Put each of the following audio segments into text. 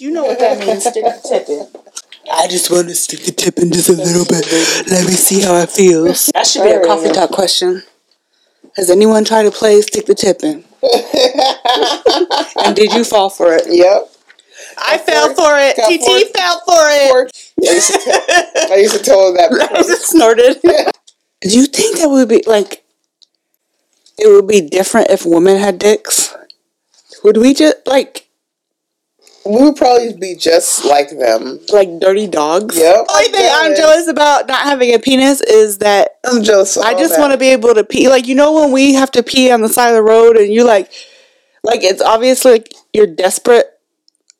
means? You know what that means. Stick the tip in. I just want to stick the tip in just a little bit. Let me see how it feels. That should be a coffee talk question. Has anyone tried to play stick the tip in? and did you fall for it? Yep. I fell for it. Got TT fell for it. I used to tell, I used to tell her that. I just snorted. Do you think that would be like it would be different if women had dicks? Would we just like We would probably be just like them. like dirty dogs? Yep. The only thing I'm jealous about not having a penis is that I'm jealous. I just want to be able to pee. Like you know when we have to pee on the side of the road and you like, like it's obviously like you're desperate.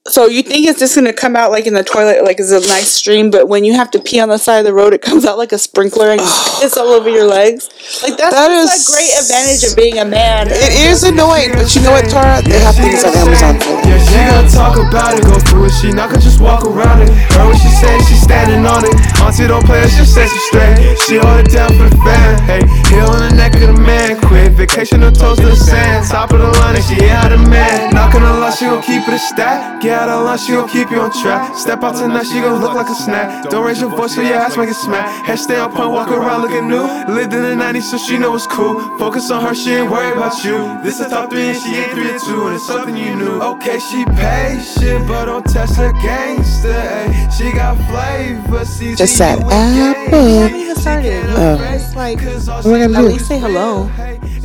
So you think it's just gonna come out like in the toilet, like it's a nice stream, but when you have to pee on the side of the road, it comes out like a sprinkler and it's all over your legs. Like that's That just is- a great advantage of being a man. It is annoying, but you know what, Tara? They have things on Amazon for that. Yeah, she gonna talk about it, go through it. She not gonna just walk around it. Heard what she said, she standing on it. Auntie don't play her, she says she straight. She hold it down for the fan. Hey, heel on the neck of the man. Quick vacation, no toes to the sand. Top of the line, and she ain't out of man. Not gonna lie, she gon' keep it a stat. Get out of line, she gon' keep you on track. Step out tonight, she gon' look like a snack. Don't raise your voice, so your ass make it smack. Head stay on point, walk around looking new. Lived in the 90s, so she know it's cool. Focus on her, she ain't worried about you. This is top three, and she ain't three or two, and it's something you knew. Okay, she patient, but don't test her gangster. ayy. She got flavor, see. Just said apple. haven't even started. Oh. It's like What am I at gonna do? least say hello.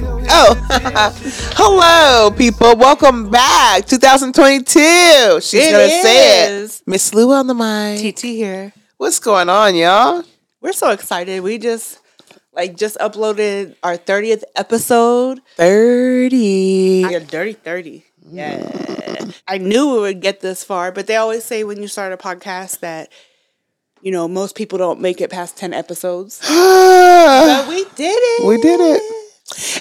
Oh, hello, people. Welcome back. 2022. She's It gonna say it. is. Miss Lou on the mic. TT here. What's going on, y'all? We're so excited. We just like just uploaded our 30th episode. 30. Yeah, dirty 30. Yeah. I knew we would get this far, but they always say when you start a podcast that you know, most people don't make it past 10 episodes. But we did it. We did it.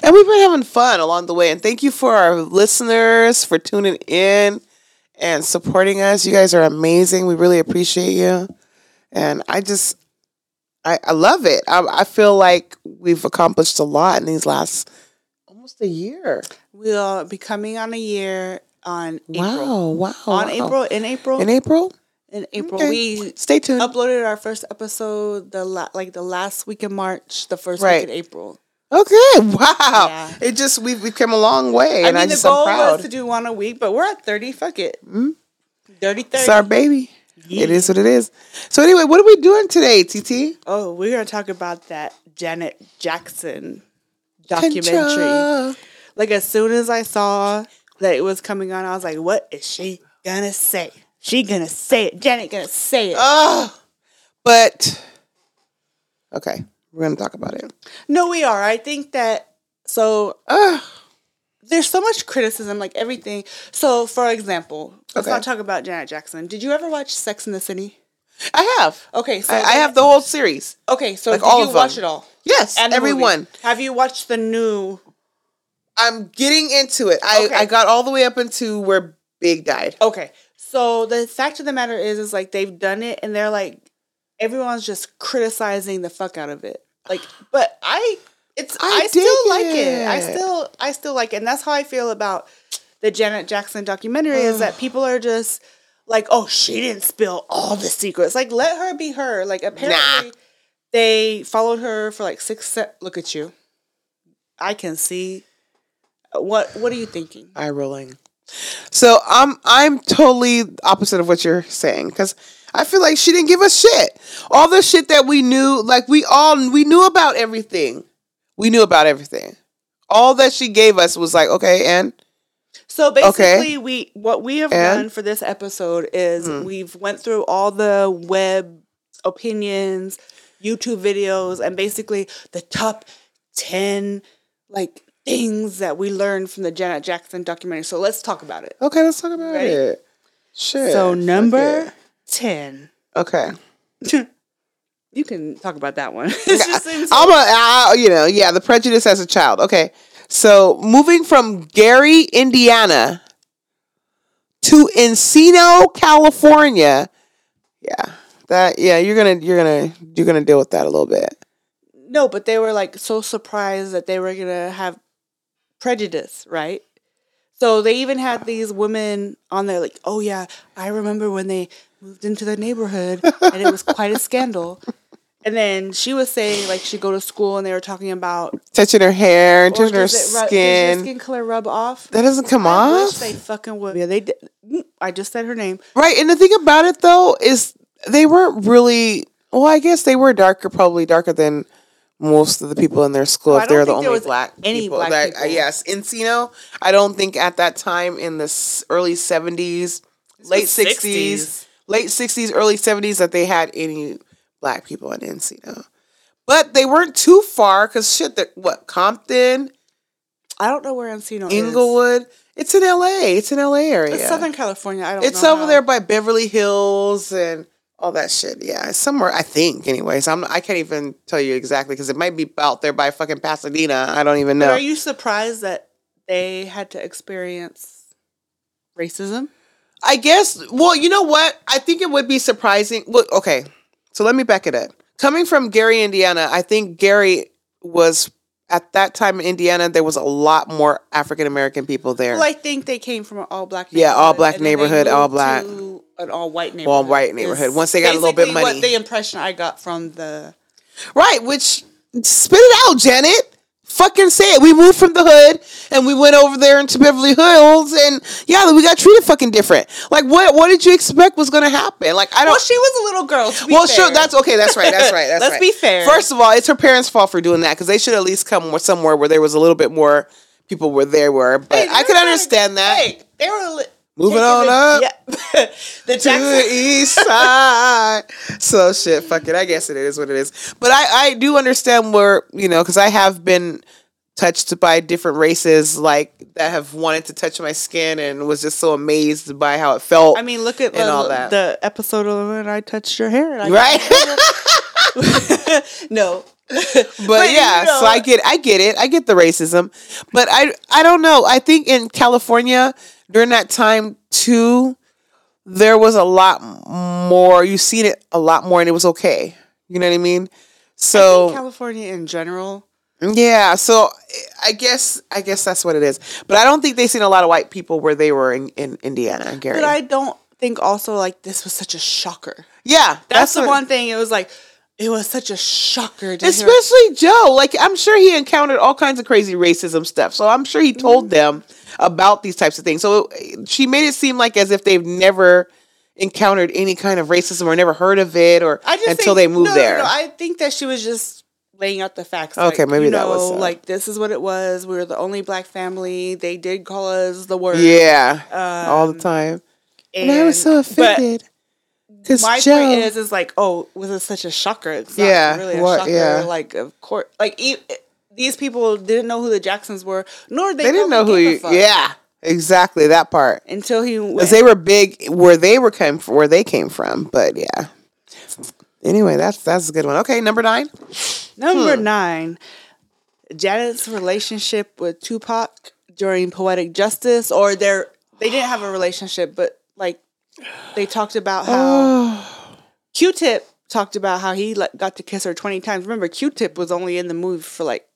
And we've been having fun along the way. And thank you for our listeners for tuning in and supporting us. You guys are amazing. We really appreciate you. And I just, I, I love it. I, I feel like we've accomplished a lot in these last almost a year. We'll be coming on a year on April. Wow, wow. On wow. April, in April, In April? in April, Okay. we Stay tuned. uploaded our first episode the la- like the last week in March, the first Right. week in April. Okay, wow. Yeah. It just, we've, we've come a long way. I And I, mean, the just, goal was to do one a week, but we're at thirty. Fuck it, mm-hmm. dirty thirty. It's our baby. It is what it is. So anyway, what are we doing today, TT? Oh, we're gonna talk about that Janet Jackson documentary. Contra. Like as soon as I saw that it was coming on, I was like, "What is she gonna say? She gonna say it? Janet gonna say it?" Oh, but okay, we're gonna talk about it. no, we are. I think that so. Ugh. there's so much criticism, like everything. So, for example, let's Okay. not talk about Janet Jackson. Did you ever watch Sex in the City? I have. Okay, so I, I have the whole series. Okay, so like did all you of watch them. it all? Yes, And everyone. Have you watched the new? I'm getting into it. I, Okay. I got all the way up into where Big died. Okay, so the fact of the matter is, is like they've done it, and they're like, everyone's just criticizing the fuck out of it. Like, but I, it's I I, still like it. I still, I still like it, and that's how I feel about the Janet Jackson documentary. is that people are just like, oh, she didn't spill all the secrets. Like, let her be her. Like, apparently, they followed her for like six. Se- Look at you. I can see. What What are you thinking? Eye rolling. So I'm I'm totally opposite of what you're saying because I feel like she didn't give a shit. All the shit that we knew, like we all we knew about everything. We knew about everything. All that she gave us was like, okay, and so basically okay. we what we have and? done for this episode is mm. we've went through all the web opinions, YouTube videos, and basically the top ten like things that we learned from the Janet Jackson documentary. So let's talk about it. Okay, let's talk about Ready? it. Sure. So number okay. 10. Okay. you can talk about that one. I'm a, I, you know, yeah, the prejudice as a child. Okay. So moving from Gary, Indiana to Encino, California. Yeah. That yeah, you're gonna you're gonna you're gonna deal with that a little bit. No, but they were like so surprised that they were gonna have prejudice, right? So they even had these women on there like, oh yeah, I remember when they moved into the neighborhood and it was quite a scandal. And then she was saying, like, she'd go to school and they were talking about Touching her hair and touching her ru- does your skin. skin color rub off. That doesn't come I wish off. they fucking would. Yeah, they did. Mm, I just said her name. Right. And the thing about it though is they weren't really well, I guess they were darker, probably darker than most of the people in their school Well, if they're the only black any people. black That- uh, people. yes, Encino. I don't think at that time in the early seventies, late sixties, 60s. Late sixties, early seventies that they had any black people in Encino. But they weren't too far because shit. That what Compton, I don't know where Encino is. Inglewood. It's in L.A. It's in L.A. area. It's Southern California. I don't. Know. It's over how. there by Beverly Hills and all that shit. Yeah, it's somewhere I think. Anyways, I'm I can't even tell you exactly because it might be out there by fucking Pasadena. I don't even But know. are you surprised that they had to experience racism? I guess. Well, you know what? I think it would be surprising. Okay. So let me back it up. Coming from Gary, Indiana, I think Gary was at that time in Indiana. There was a lot more African American people there. Well, I think they came from an all black. Yeah, all black and then they neighborhood, all black. to An all white neighborhood. All white neighborhood, once they got a little bit money. What the impression I got from the Right, which spit it out, Janet. Fucking say it. We moved from the hood and we went over there into Beverly Hills and yeah, we got treated fucking different. Like what what did you expect was gonna happen? Like I don't well, she was a little girl. To well, fair. sure. That's okay. That's right. That's right. That's right. Let's right. be fair. First of all, it's her parents' fault for doing that because they should at least come somewhere where there was a little bit more people were there were. But Hey, I they could understand that. Hey, they were Moving on the, up. Yeah, the to the east side. so shit, fuck it. I guess it is what it is. But I, I do understand where you know because I have been touched by different races like that have wanted to touch my skin and was just so amazed by how it felt. I mean, look at And the, all that. the episode of when I touched your hair. and I- right. no, but, yeah, you know- so I get I get it. I get the racism. But I I don't know. I think in California during that time too there was a lot more you seen it a lot more and it was okay. You know what I mean? I So think California in general. yeah, so I guess I guess that's what it is. But I don't think they seen a lot of white people where they were in, in Indiana and Gary. But I don't think also like this was such a shocker. yeah, That's, the what- one thing. It was like it was such a shocker. To hear. Especially Joe. Like I'm sure he encountered all kinds of crazy racism stuff. So I'm sure he told Mm-hmm. them about these types of things. So she made it seem like as if they've never encountered any kind of racism or never heard of it or until think- they moved no, there. no, I think that she was just laying out the facts. Okay, like, maybe you that was know, so. like this is what it was. We were the only black family. They did call us the word. yeah. all the Um, time. And, I was so offended. My Joe, point is, is like, oh, was it such a shocker? It's not Yeah, really a what- shocker. yeah. Like, of course, like e- these people didn't know who the Jacksons were, nor they, they didn't know who probably you. gave a fuck Yeah, exactly that part. until he. Because they were big where they were came from, where they came from. But yeah. Anyway, that's that's a good one. Okay, number nine. Number Hmm. nine, Janet's relationship with Tupac during Poetic Justice, or their they didn't have a relationship, but like they talked about how Q-Tip talked about how he like, got to kiss her twenty times. Remember, Q-Tip was only in the movie for like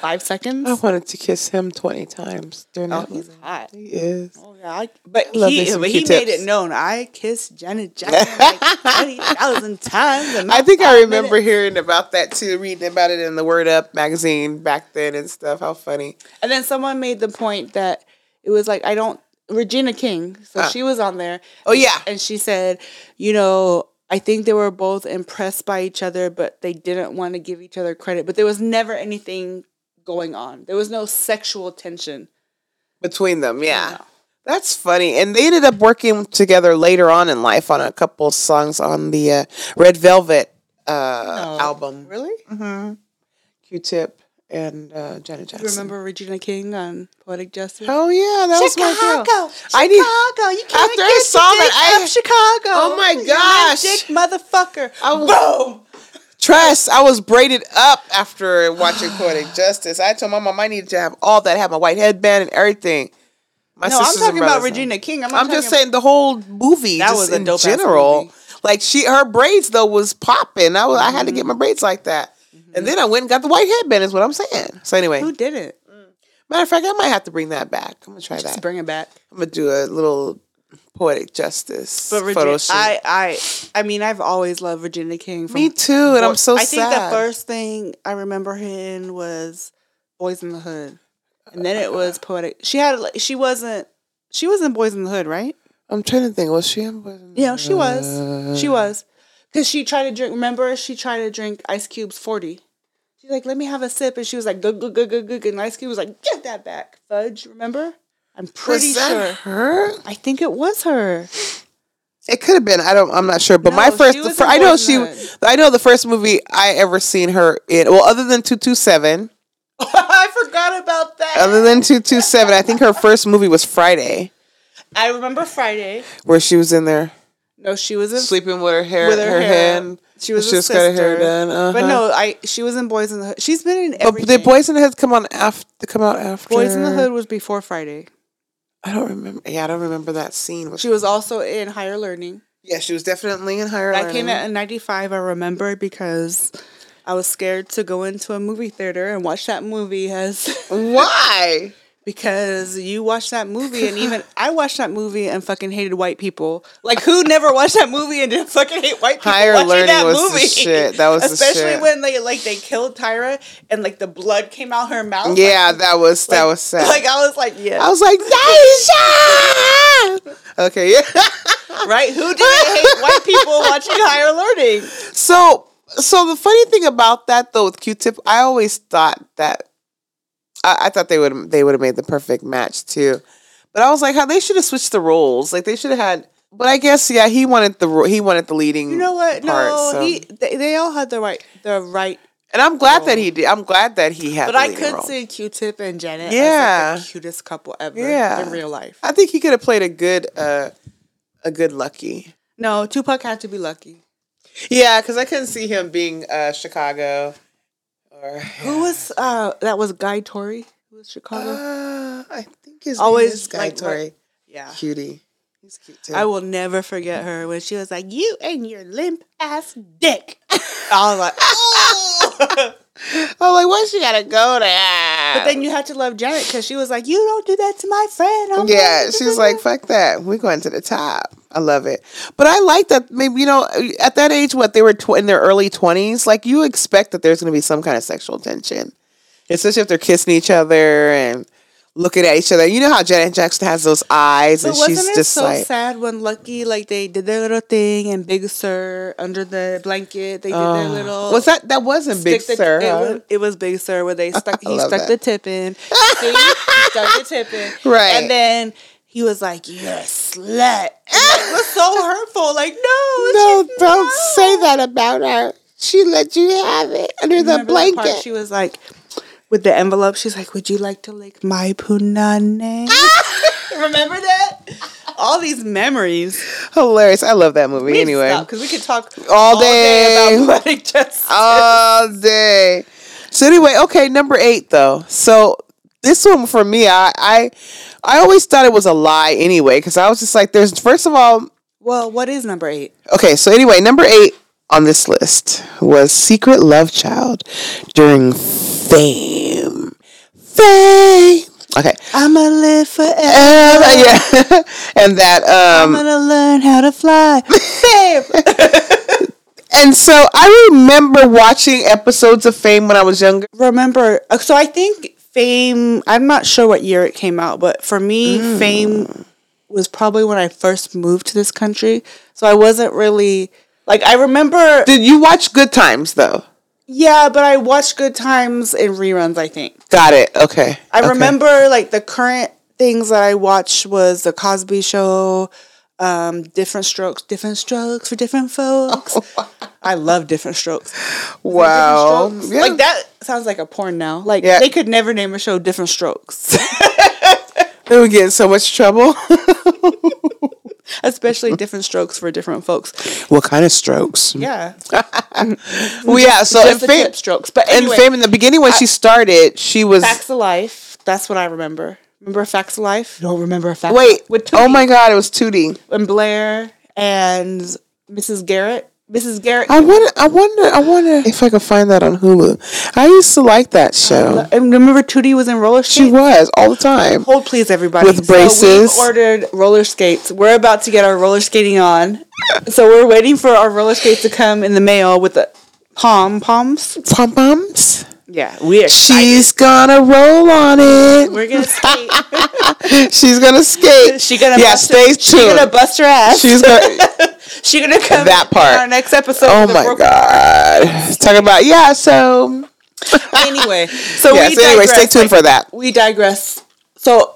five seconds. I wanted to kiss him twenty times during Oh, that he's movie. hot. He is. Oh, yeah, I, but love he but he made it known. I kissed Janet Jackson like twenty thousand times. I think I remember minutes. hearing about that too, reading about it in the Word Up magazine back then and stuff. How funny. And then someone made the point that it was like I don't Regina King, so Ah. she was on there. Oh, yeah. and she said, you know, I think they were both impressed by each other, but they didn't want to give each other credit. But there was never anything going on. There was no sexual tension. Between them, yeah. That's funny. And they ended up working together later on in life on a couple songs on the uh, Red Velvet uh, album. Really? Q Tip and uh, Janet Jackson. You remember Regina King on Poetic Justice? Oh, yeah. That was my girl. Chicago, I need- Chicago. You can't After I saw that, I- of Chicago. Oh my gosh. dick motherfucker. I was- Boom. Trust, I was braided up after watching Poetic Justice. I told my mom I needed to have all that, have my white headband and everything. My No, I'm talking about. Regina King. I'm, not I'm just saying the whole movie. That just was a in general. movie. Like she, her braids though was popping. I was, I had to get my braids like that, and then I went and got the white headband. Is what I'm saying. So anyway, Who did it? Mm. Matter of fact, I might have to bring that back. I'm gonna try Just that. bring it back. I'm gonna do a little poetic justice But photo shoot. I, I, I mean, I've always loved Regina King. From Me too, and I'm so I think the first thing I remember her in was Boys in the Hood, and then it was poetic. She had, like, she wasn't, she was in Boys in the Hood, right? I'm trying to think. Was she in? Boys in the Yeah, she was. She was, because she tried to drink. Remember, she tried to drink Ice Cube's forty. She's like, "Let me have a sip," and she was like, "Good, good, good, good, good," and Ice Cube was like, "Get that back, Fudge." Remember? I'm pretty Was that sure. her? I think it was her. It could have been. I don't. I'm not sure. But No, my first, the I know she. I know the first movie I ever seen her in. Well, other than two two seven, I forgot about that. other than two two seven, I think her first movie was Friday, I remember Friday. where she was in there No, she was in sleeping with her hair, with her, her, hair. hand. She was she just got her hair done. Uh-huh. But no, I she was in Boys in the Hood. She's been in but everything. did Boys in the Hood come on after? Come out after? Boys in the Hood was before Friday. I don't remember. Yeah, I don't remember that scene. She was also in Higher Learning. yeah, she was definitely in higher. That came Learning. out in '95. I remember because I was scared to go into a movie theater and watch that movie as Why? because you watched that movie and even I watched that movie and fucking hated white people. Like who never watched that movie and didn't fucking hate white people Higher watching Learning that was the movie? shit. That was the especially when they like they killed Tyra and like the blood came out her mouth. Yeah, like, that was that was sad. Like I was like, yeah, I was like, Daisha! Okay, yeah. right. Who didn't hate white people watching Higher Learning? So, so the funny thing about that though with Q-Tip, I always thought that I, I thought they would they would have made the perfect match too, but I was like, how they should have switched the roles. Like they should have had. But I guess yeah, he wanted the he wanted the leading. You know what? Part, no, so- he they, they all had the right the right. and I'm glad that he did. I'm glad that he had. But I could role. see Q-Tip and Janet Yeah. as like the cutest couple ever Yeah. in real life. I think he could have played a good uh a good Lucky. No, Tupac had to be lucky. Yeah, because I couldn't see him being uh Chicago Who was uh that was Guy Torry? Who was Chicago? uh, I think his Always, name is Guy like, Torry. yeah. Cutie. He's cute too. I will never forget her when she was like, "You and your limp ass dick." I was like, "Oh." Oh, like why she gotta go but then you had to love Janet because she was like, "You don't do that to my friend." I'm yeah, she's like, fuck that. We're going to the top. I love it. But I like that maybe, you know, at that age, what, they were tw- in their early 20s, like you expect that there's going to be some kind of sexual tension, especially if they're kissing each other and looking at each other. You know how Janet Jackson has those eyes But and she's it just so like, sad when Lucky like they did their little thing and Big Sir under the blanket they did their little was that, that wasn't Big the- Sir, It, huh? was, it was Big Sir where they stuck. He stuck that. the tip in. See, he stuck the tip in. Right. and then he was like, "You're a slut." It was so hurtful. Like, no, no, don't say that about her. She let you have it under the Remember part? blanket. She was like, with the envelope. She's like, "Would you like to lick my punane?" Remember that? All these memories. Hilarious. I love that movie anyway. because we could talk All day. about poetic justice. all day. So anyway, okay, number eight though. So this one for me, I I, I always thought it was a lie anyway, because I was just like, there's first of all, well, what is number eight? okay. So anyway, number eight on this list was Secret Love Child during Fame. Fame. Okay. I'ma live forever. Uh, yeah, and that um I'm gonna learn how to fly. Babe. and so I remember watching episodes of Fame when I was younger. Remember, uh, so I think Fame, I'm not sure what year it came out, but for me, Mm. Fame was probably when I first moved to this country. So I wasn't really, like, I remember, Did you watch Good Times though? Yeah, but I watched Good Times in reruns, I think. Got it. Okay. I Okay. remember, like, the current things that I watched was The Cosby Show. Um, different strokes, different strokes for different folks. I love different strokes. Wow. Different Strokes. Yeah. Like that sounds like a porn now. Like Yeah. they could never name a show different strokes. They would get in so much trouble. Especially different strokes for different folks. what kind of strokes? Yeah. Well, yeah. So in Just the fame, tip strokes. But in fame in the beginning when she started, she was Facts of Life. That's what I remember. Remember Facts of Life? Don't remember a Facts wait. with oh my God, it was Tootie. and Blair and Mrs. Garrett. Mrs. Garrett. I wonder. I wonder. I wonder if I could find that on Hulu. I used to like that show. and remember Tootie was in roller skates. She was all the time. Hold please, everybody. With braces. So we ordered roller skates. We're about to get our roller skating on. So we're waiting for our roller skates to come in the mail with the pom poms. Pom poms. Yeah, we are. She's gonna roll on it. We're gonna skate. She's gonna skate. She gonna yeah. bust Stay her, tuned. She gonna bust her ass. She's gonna. she gonna come That part. in our next episode. Oh my broken- god. Talking about yeah. So Anyway, so yes. we Anyway, stay tuned like, for that. We digress. So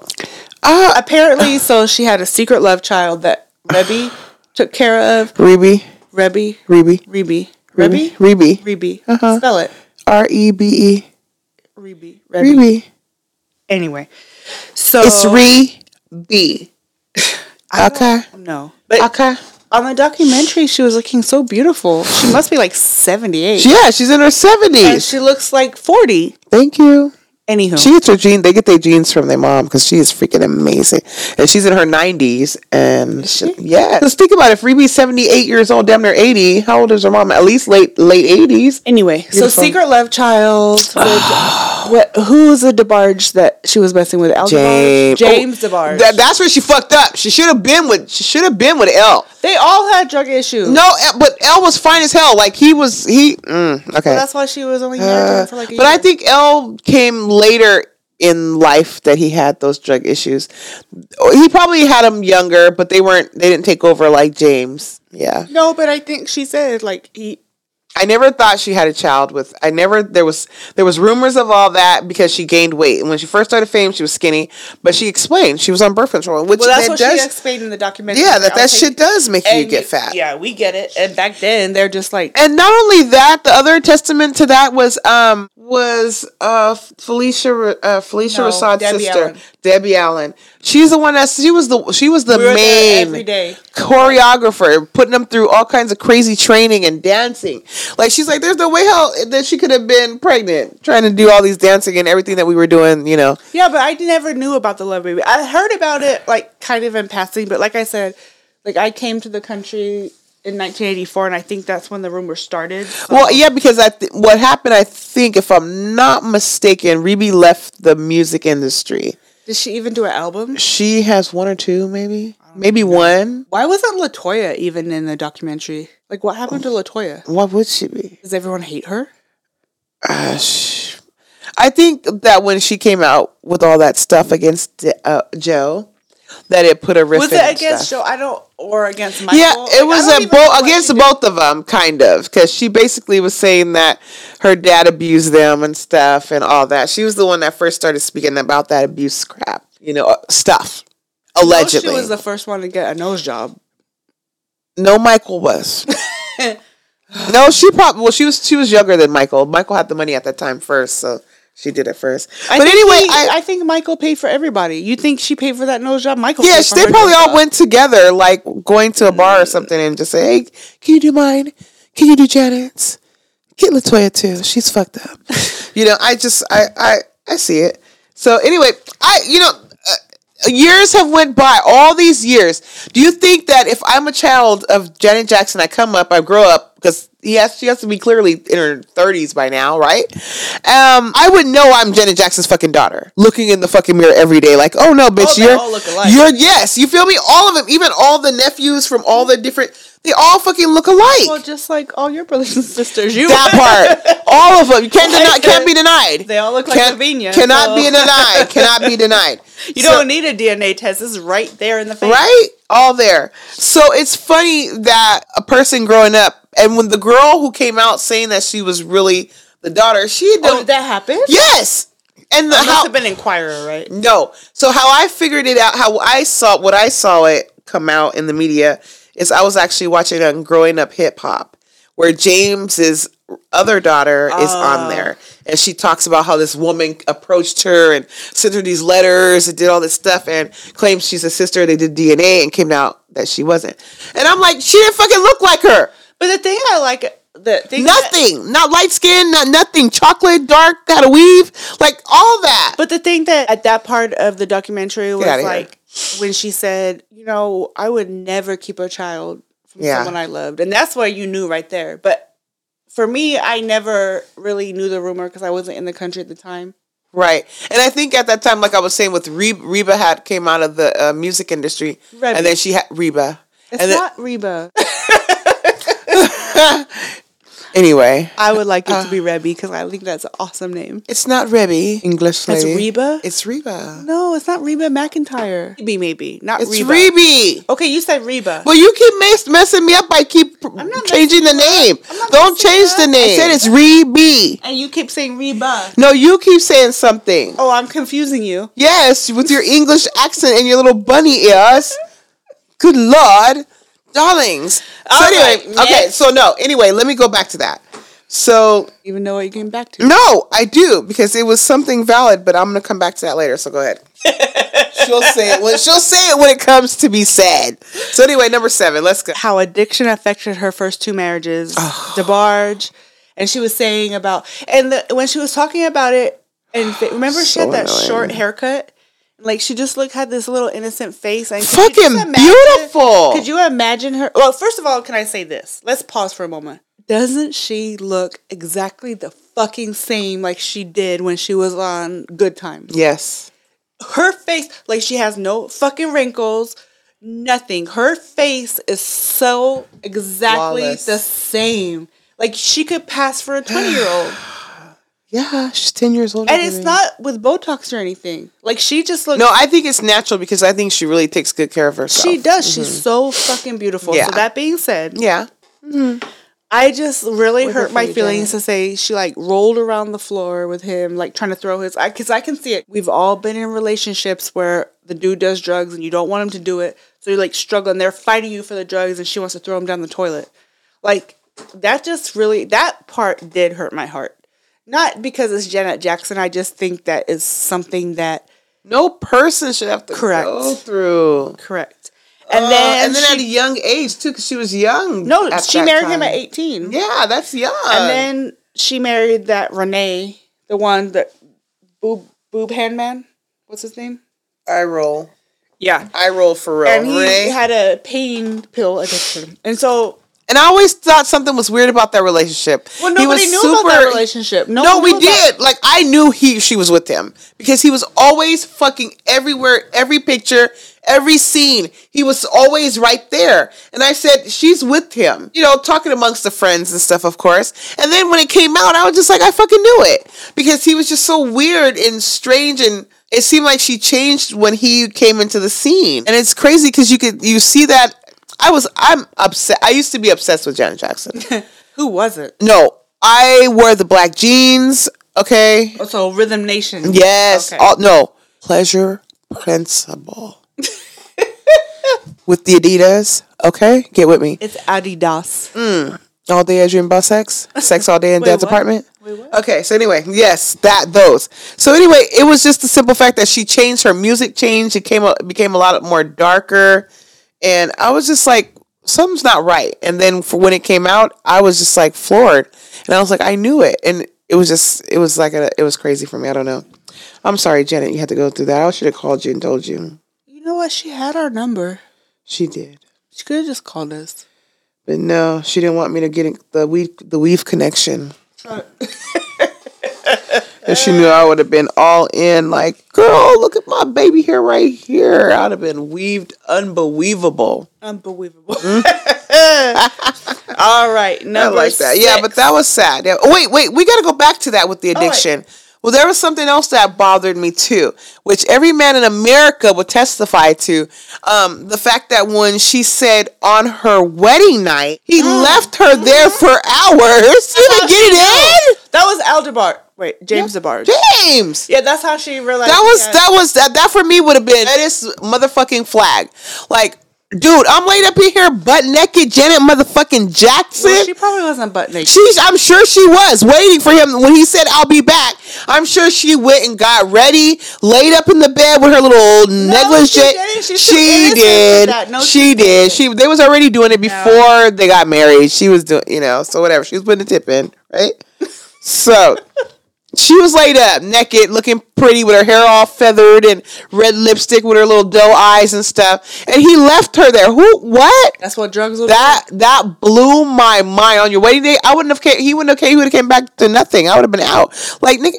Ah, apparently, so she had a secret love child that Rebby took care of. Reby. Rebby, Reby. Reby, Rebby, Reby. Reby. Uh-huh. Spell it. R e b e. Reby. Rebby. Reby. Anyway, so It's re. Okay. no, but Okay. On the documentary, she was looking so beautiful. She must be like seventy-eight, Yeah, she's in her and seventies. she looks like forty. Thank you. Anywho, She gets her jeans. They get their jeans from their mom because she is freaking amazing, and she's in her nineties. And she? yeah, let's think about it. Seventy eight years old, damn near eighty. How old is her mom? At least late late eighties. Anyway, so Secret Love Child. What? Who's the DeBarge that she was messing with? El DeBarge? James. James Oh, DeBarge. That, that's where she fucked up. She should have been with. She should have been with L. they all had drug issues. No, but L was fine as hell. Like he was. He mm, okay. that's why she was only Uh, for like a but I think L came later in life that he had those drug issues. He probably had them younger, but they weren't. They didn't take over like James. Yeah, no, but I think she said like he. I never thought she had a child with. I never. There was there was rumors of all that because she gained weight, and when she first started fame, she was skinny. But she explained she was on birth control, which Well, that's that what does. she explained in the documentary. yeah, that that shit does make you get fat. Yeah, we get it. And back then, they're just like, And not only that, the other testament to that was um was uh Phylicia uh Phylicia No, Rashad's Debbie sister, Allen. Debbie Allen. She's the one that she was the she was the we main choreographer, putting them through all kinds of crazy training and dancing. Like she's like, there's no way hell that she could have been pregnant, trying to do all these dancing and everything that we were doing. You know, Yeah, but I never knew about the Love Baby. I heard about it like kind of in passing, but like I said, like I came to the country in 1984, and I think that's when the rumor started. so- Well, yeah, because I th- what happened, I think, if I'm not mistaken, Rebe left the music industry. Did she even do an album? She has one or two, maybe, maybe one. Why wasn't Latoya even in the documentary? Like, what happened to Latoya? What would she be? Does everyone hate her? Uh, sh- I think that when she came out with all that stuff against uh, Joe, that it put a rift. Was it against stuff. Joe? I don't, or against Michael? Yeah, it I was a bo- against did. both of them, kind of, because she basically was saying that her dad abused them and stuff and all that. She was the one that first started speaking about that abuse crap, you know, uh, stuff. Allegedly, she was the first one to get a nose job. no, Michael was. no, she probably well, she was she was younger than Michael. Michael had the money at that time first, so she did it first. I but anyway, he- I, I think Michael paid for everybody. You think she paid for that nose job? Michael. yeah, they probably all job. went together, like going to a bar or mm. something, and just say, "Hey, can you do mine? Can you do Janet's? Get Latoya too. She's fucked up." you know, I just, I, I, I see it. So anyway, I, you know, years have went by. All these years, do you think that if I'm a child of Janet Jackson, I come up, I grow up because he has, she has to be clearly in her 30s by now, right? Um, I would know I'm Janet Jackson's fucking daughter, looking in the fucking mirror every day, like, oh no, bitch, Oh, you're, all look alike. you're yes, you feel me? All of them, even all the nephews from all the different, they all fucking look alike. Well, just like all your brothers and sisters, you that part, all of them, you can't deny, can't be denied. They all look like Can't- Lavinia, Cannot so- be denied. Cannot be denied. You So- don't need a DNA test. It's right there in the face. right? All there. So it's funny that a person growing up, and when the girl who came out saying that she was really the daughter, she Oh, don't. did that happen? yes, and oh, the must how have been Inquirer, right? no. So how I figured it out, how I saw what I saw it come out in the media is I was actually watching on Growing Up Hip Hop, where James's other daughter is on ah. there, and she talks about how this woman approached her and sent her these letters and did all this stuff and claims she's a sister. They did DNA and came out that she wasn't, and I'm like, she didn't fucking look like her. But the thing I like, the thing that- Nothing, not light skin, not nothing. Chocolate, dark, got a weave, like all that. but the thing that at that part of the documentary was like when she said, you know, I would never keep a child from Yeah. someone I loved, and that's why you knew right there. But for me, I never really knew the rumor because I wasn't in the country at the time. Right. And I think at that time, like I was saying, with Reba, Reba had came out of the uh, music industry, Reba. and then she had Reba. It's and then, not Reba. anyway, I would like it Uh. to be Rebby because I think that's an awesome name. it's not Rebby, English lady. Reba. It's Reba. No, it's not Reba McEntire. Maybe, maybe not It's Reba. Reby. Okay, you said Reba. Well, you keep mess- messing me up by keep changing the name. up. I'm not Don't change the name. I said it's Reby. and you keep saying Reba. No, you keep saying something. Oh, I'm confusing you. Yes, with your English accent and your little bunny ears. Good lord, darlings. So All anyway, right, okay. next. So no. Anyway, let me go back to that. So Even know what you came back to. no, I do because it was something valid, but I'm gonna come back to that later. So go ahead. she'll say it when she'll say it when it comes to be said. So anyway, number seven. Let's go. How addiction affected her first two marriages, DeBarge, and she was saying about and the, when she was talking about it, and fa- remember she So had that annoying. short haircut. Like she just looked had this little innocent face and could Fucking imagine- beautiful. Could you imagine her? Well, first of all, can I say this? Let's pause for a moment. Doesn't she look exactly the fucking same like she did when she was on Good Times? Yes. Her face, like she has no fucking wrinkles, nothing. Her face is so exactly Flawless. the same. Like she could pass for a 20 year old. Yeah, she's ten years older. And it's me. not with Botox or anything. Like she just looks. No, I think it's natural because I think she really takes good care of herself. she does. She's mm-hmm. so fucking beautiful. Yeah. So that being said, Yeah. Mm-hmm. I just really With hurt my feelings to say she like rolled around the floor with him, like trying to throw his. I because I can see it. We've all been in relationships where the dude does drugs and you don't want him to do it, so you're like struggling. They're fighting you for the drugs, and she wants to throw him down the toilet. Like that just really that part did hurt my heart. Not because it's Janet Jackson. I just think that is something that No person should have to Correct. go through. correct. And Uh, then and then she, at a young age too, because she was young. no, she married him at 18. Yeah, that's young. And then she married that René, the one that boob boob hand man. What's his name? I roll. Yeah. I roll for real. And he René. had a pain pill addiction. And so And I always thought something was weird about that relationship. well He nobody was knew about that relationship. No, No, we did. Like I knew he she was with him because he was always fucking everywhere, every picture, every scene. He was always right there. And I said, "She's with him." You know, talking amongst the friends and stuff, of course. And then when it came out, I was just like, I fucking knew it because he was just so weird and strange and it seemed like she changed when he came into the scene. And it's crazy because you could you see that I was I'm upset. I used to be obsessed with Janet Jackson. Who was it? No, I wore the black jeans. Okay. Oh, So Rhythm Nation. Yes. Okay. All, no. Pleasure principle. With the Adidas. Okay. Get with me. It's Adidas. Mm, all day I dream about sex. Sex all day in Wait, dad's what? apartment. Wait? Okay, so anyway, yes, that those. So anyway, it was just the simple fact that she changed her music changed. It came it became a lot more darker, and I was just like, something's not right. And then for when it came out, I was just like floored, and I was like, I knew it, and it was just it was like a it was crazy for me. I don't know. I'm sorry, Janet, you had to go through that. I should have called you and told you. You know what? She had our number. She did. She could have just called us. But no, she didn't want me to get the weave the weave connection. and she knew I would have been all in, like, girl, look at my baby hair right here. I'd have been weaved unbelievable. Unbelievable. All right. I like that. Yeah, but that was sad. Yeah. Oh, wait, wait, we gotta go back to that with the right. addiction. Well, there was something else that bothered me too, which every man in America would testify to. Um, the fact that when she said on her wedding night, he Mm. left her there for hours. Didn't get it in. That was Aldebar. Wait, James DeBarge. James. Yeah, that's how she realized. That was she had- that was that that for me would have been that is motherfucking flag. Like, dude, I'm laid up in here butt naked, Janet motherfucking Jackson. Well, she probably wasn't butt naked. She's, I'm sure she was waiting for him when he said, I'll be back. I'm sure she went and got ready, laid up in the bed with her little negligee. she didn't. She's She did. No, she she did. She they was already doing it before they got married. She was doing, you know, so whatever. She was putting the tip in, right? So She was laid up, naked, looking pretty with her hair all feathered and red lipstick with her little doe eyes and stuff. And he left her there. Who? What? That's what drugs That that blew my mind. On your wedding day, I wouldn't have. Came, he wouldn't have came. He would have came back to nothing. I would have been out. Like nigga,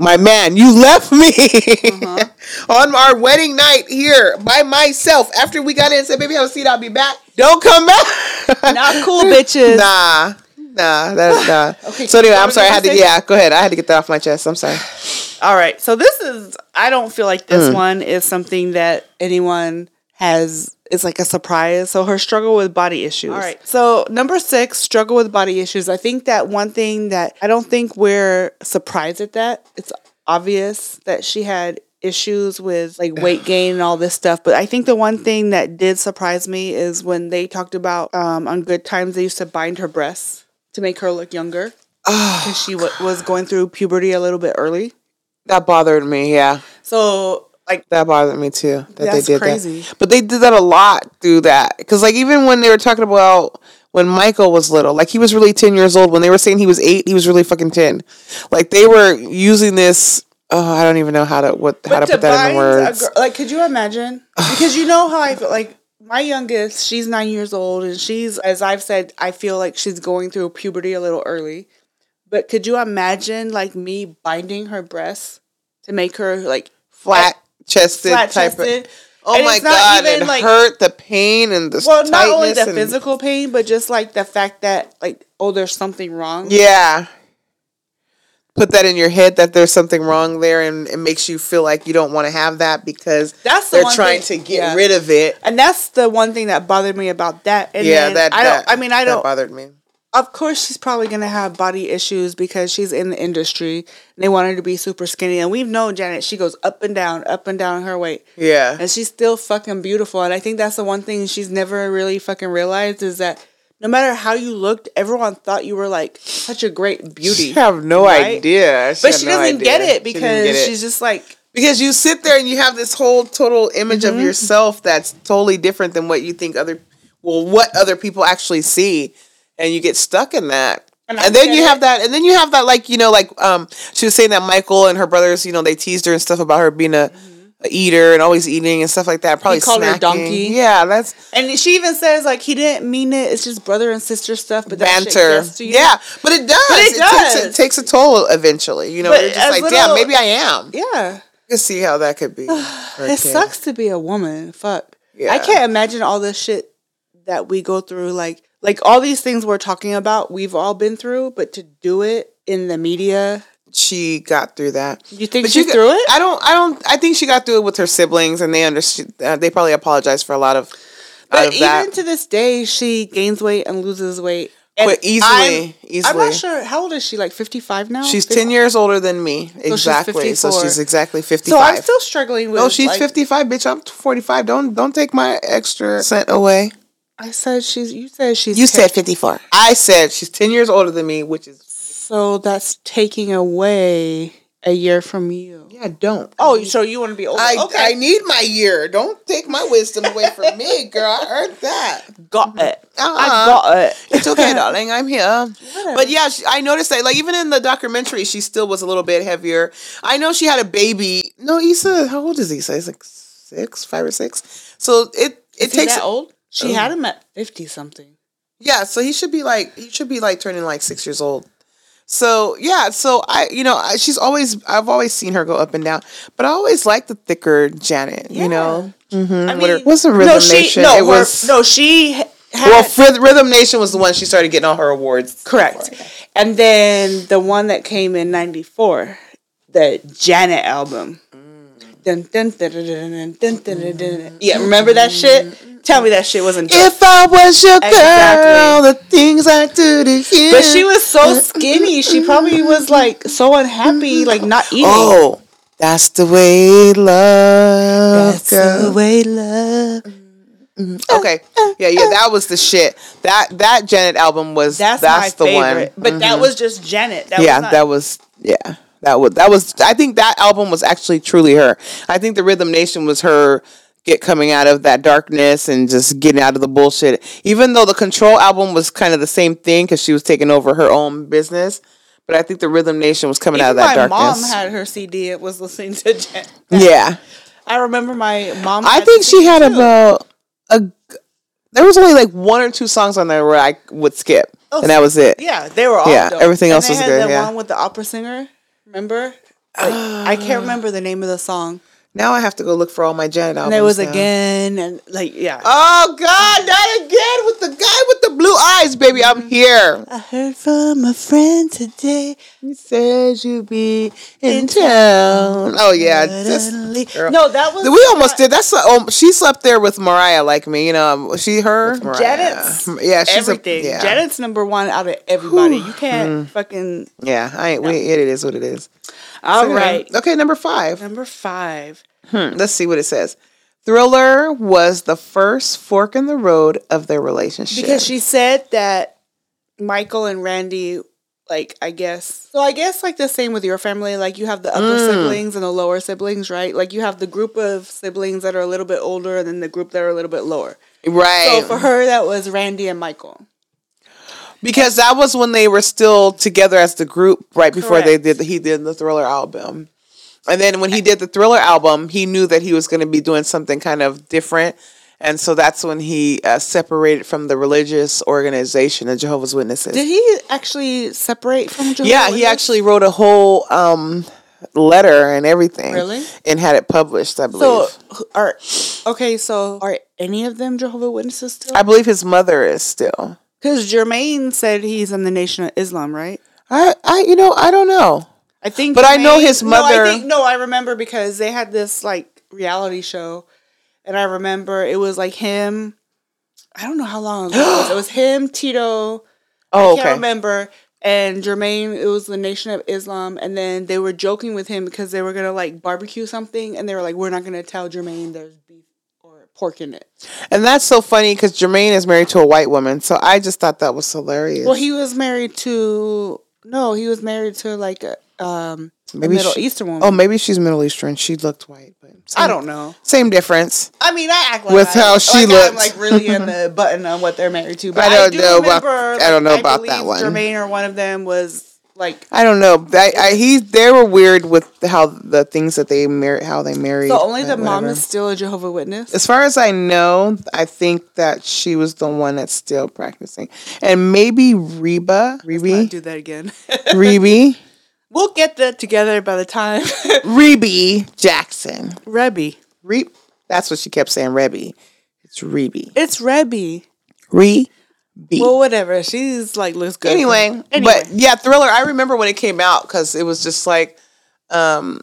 my man, you left me uh-huh. on our wedding night here by myself. After we got in and said, "Baby, have a seat. I'll be back." Don't come back. Not cool, bitches. Nah, nah, that's nah. Okay, so anyway, I'm sorry. I had to. Yeah, go ahead. I had to get that off my chest. I'm sorry. All right. So this is I don't feel like Mm. this one is something that anyone has It's like a surprise. So her struggle with body issues. All right. So number 6, struggle with body issues. I think that one thing that I don't think we're surprised at that. It's obvious that she had issues with like weight gain and all this stuff, but I think the one thing that did surprise me is when they talked about um, on Good Times they used to bind her breasts to make her look younger ah, because she w- was going through puberty a little bit early. That bothered me. Yeah. So like That bothered me too. That That's they did crazy. that. But they did that a lot through that. Because like even when they were talking about when Michael was little, like he was really ten years old. When they were saying he was eight, he was really fucking ten. Like they were using this. Oh, I don't even know how to what how to put that in the words. like, could you imagine? Because you know how I feel. Like my youngest, she's nine years old, and she's, as I've said, I feel like she's going through puberty a little early. But could you imagine like me binding her breasts to make her like Flat chested type chested? of. Oh And my it's not god! even, It like- hurt the pain and the Well, not only the and- physical pain, but just like the fact that like oh, there's something wrong. Yeah. Put that in your head that there's something wrong there, and it makes you feel like you don't want to have that because That's the they're one trying thing- to get yeah. rid of it. And that's the one thing that bothered me about that. And yeah, that I don't. that- I mean, I don't. bothered me. of course she's probably gonna have body issues because she's in the industry and they want her to be super skinny and we've known janet she goes up and down up and down her weight Yeah, and she's still fucking beautiful and i think that's the one thing she's never really fucking realized is that no matter how you looked everyone thought you were like such a great beauty I have no right? idea. but she no doesn't idea. get it She because get it. she's just like because you sit there and you have this whole total image Mm-hmm. of yourself that's totally different than what you think other well what other people actually see and you get stuck in that And and, then you it. have that and then you have that like you know like um she was saying that michael and her brothers you know they teased her and stuff about her being a, a eater and always eating and stuff like that probably called her snacking. donkey. yeah that's and she even says like he didn't mean it it's just brother and sister stuff but banter gets to you. yeah but it does But it Takes, does. it takes a toll eventually you know But you're just like damn maybe i am yeah you can see how that could be It sucks to be a woman. Fuck. Yeah. I can't imagine all the shit that we go through. Like, like all these things we're talking about, we've all been through. But to do it in the media, she got through that. you think But she's you, through it? I don't. I don't. I think she got through it with her siblings, and they understood. Uh, they probably apologized for a lot of, but of even that. to this day, she gains weight and loses weight. And Quick, easily, I'm, easily. I'm not sure. How old is she? Like 55 now? She's 50 ten years older than me. she's Exactly. So she's, 54. exactly 55. So. I'm still struggling with. no, she's like, fifty five, bitch. I'm forty five. Don't don't take my extra cent away. I said she's. You said she's. You 10 said fifty four. I said she's ten years older than me, which is So that's taking away a year from you. yeah. Don't. Oh, so you want to be older? I, okay. I need my year. Don't take my wisdom away from me, girl. I heard that. got it. Uh-huh. I Uh-uh. got it. It's okay, darling. I'm here. But yeah, she, I noticed that. Like even in the documentary, she still was a little bit heavier. I know she had a baby. No, Eissa. How old is Eissa? He's like six, five or six. So it it Is he takes. that old? She Oh. had him at fifty something. Yeah, so he should be like he should be like turning like six years old. So yeah, so I you know I, she's always I've always seen her go up and down, but I always liked the thicker Janet. You know, mm-hmm. I What her- mean, what's the Rhythm no, she, Nation? No, it was no, she had well, Fr- Rhythm Nation was the one she started getting all her awards. correct, and then the one that came in '94, the Janet album dun dun dun dun dun dun dun. Mm. Yeah, remember that shit? Tell me that shit wasn't. Dope. If I was your girl, the things I do to you. But she was so skinny. She probably was like so unhappy, like not eating. Oh, that's the way love. That's girl. the way love. Okay, uh, uh, yeah, yeah, uh. that was the shit. That that Janet album was that's, that's the favorite. one. But mm-hmm. that was just Janet. That yeah, was not- that was yeah. That was that was. I think that album was actually truly her. I think the Rhythm Nation was her get coming out of that darkness and just getting out of the bullshit. Even though the Control album was kind of the same thing because she was taking over her own business, But I think the Rhythm Nation was coming out of that my darkness. My mom had her CD. It was listening to Jen. yeah, I remember my mom. I think she had too. about a. There was only like one or two songs on there where I would skip, Oh, and that was it. Yeah, they were all. Yeah, dope. everything And else was good, The yeah. one with the opera singer. Remember? Like, I can't remember the name of the song. Now I have to go look for all my Janet albums. And it was now. again, and like yeah. Oh God, not again with the guy with blue eyes, baby. I'm here. I heard from a friend today. He says you be in town. Oh yeah, just, no, that was we almost did. That's uh, oh, she slept there with Mariah, like me. You know, um, she her Mariah. Janet's Yeah, she's everything. A, yeah, Janet's number one out of everybody. You can't hmm. fucking. yeah. I ain't. We, it is what it is. All Anyway, um, right, Okay, number five. number five. Hmm, let's see what it says. Thriller was the first fork in the road of their relationship. Because she said that Michael and Randy, like, I guess. So I guess, like, the same with your family. Like, you have the upper Mm. siblings and the lower siblings, right? Like, you have the group of siblings that are a little bit older and then the group that are a little bit lower. right. So for her, that was Randy and Michael. Because that was when they were still together as the group, right before they did. He did the Thriller album, and then when he did the Thriller album, he knew that he was going to be doing something kind of different, and so that's when he uh, separated from the religious organization, the Jehovah's Witnesses. Did he actually separate from Jehovah's yeah, he actually wrote a whole um, letter and everything. Really? And had it published, I believe. So are okay. So are any of them Jehovah Witnesses still? I believe his mother is still. Because Jermaine said he's in the Nation of Islam, right? I, I, you know, I don't know. I think, But I know his No, mother- I think, no, I remember because they had this like reality show, and I remember it was like him. I don't know how long ago it was. It was him, Tito. Oh, I can't okay. remember. And Jermaine, it was the Nation of Islam, and then they were joking with him because they were gonna like barbecue something, and they were like, "We're not gonna tell Jermaine there's beef or pork in it." And that's so funny because Jermaine is married to a white woman, so I just thought that was hilarious. Well, he was married to no, he was married to like a um Maybe Middle she- Eastern woman. oh, maybe she's Middle Eastern. She looked white, but I don't know. Same difference. I mean, I act like With I- how she like looks. I'm like really in the button on what they're married to. But I I, don't do know about- remember. I don't know like, about that one. Jermaine or one of them was like. I don't know. I, I he they were weird with how the things that they married, how they married. So only the but mom is still a Jehovah Witness. As far as I know, I think that she was the one that's still practicing, and maybe Reba, Reba, do that again. Rebe, we'll get that together by the time. Rebe Jackson. Rebby. Re. That's what she kept saying. Rebby. It's Rebe. It's Rebby. Rebe. Well, whatever. She's like looks good. anyway, Anyway. but yeah, Thriller. I remember when it came out because it was just like um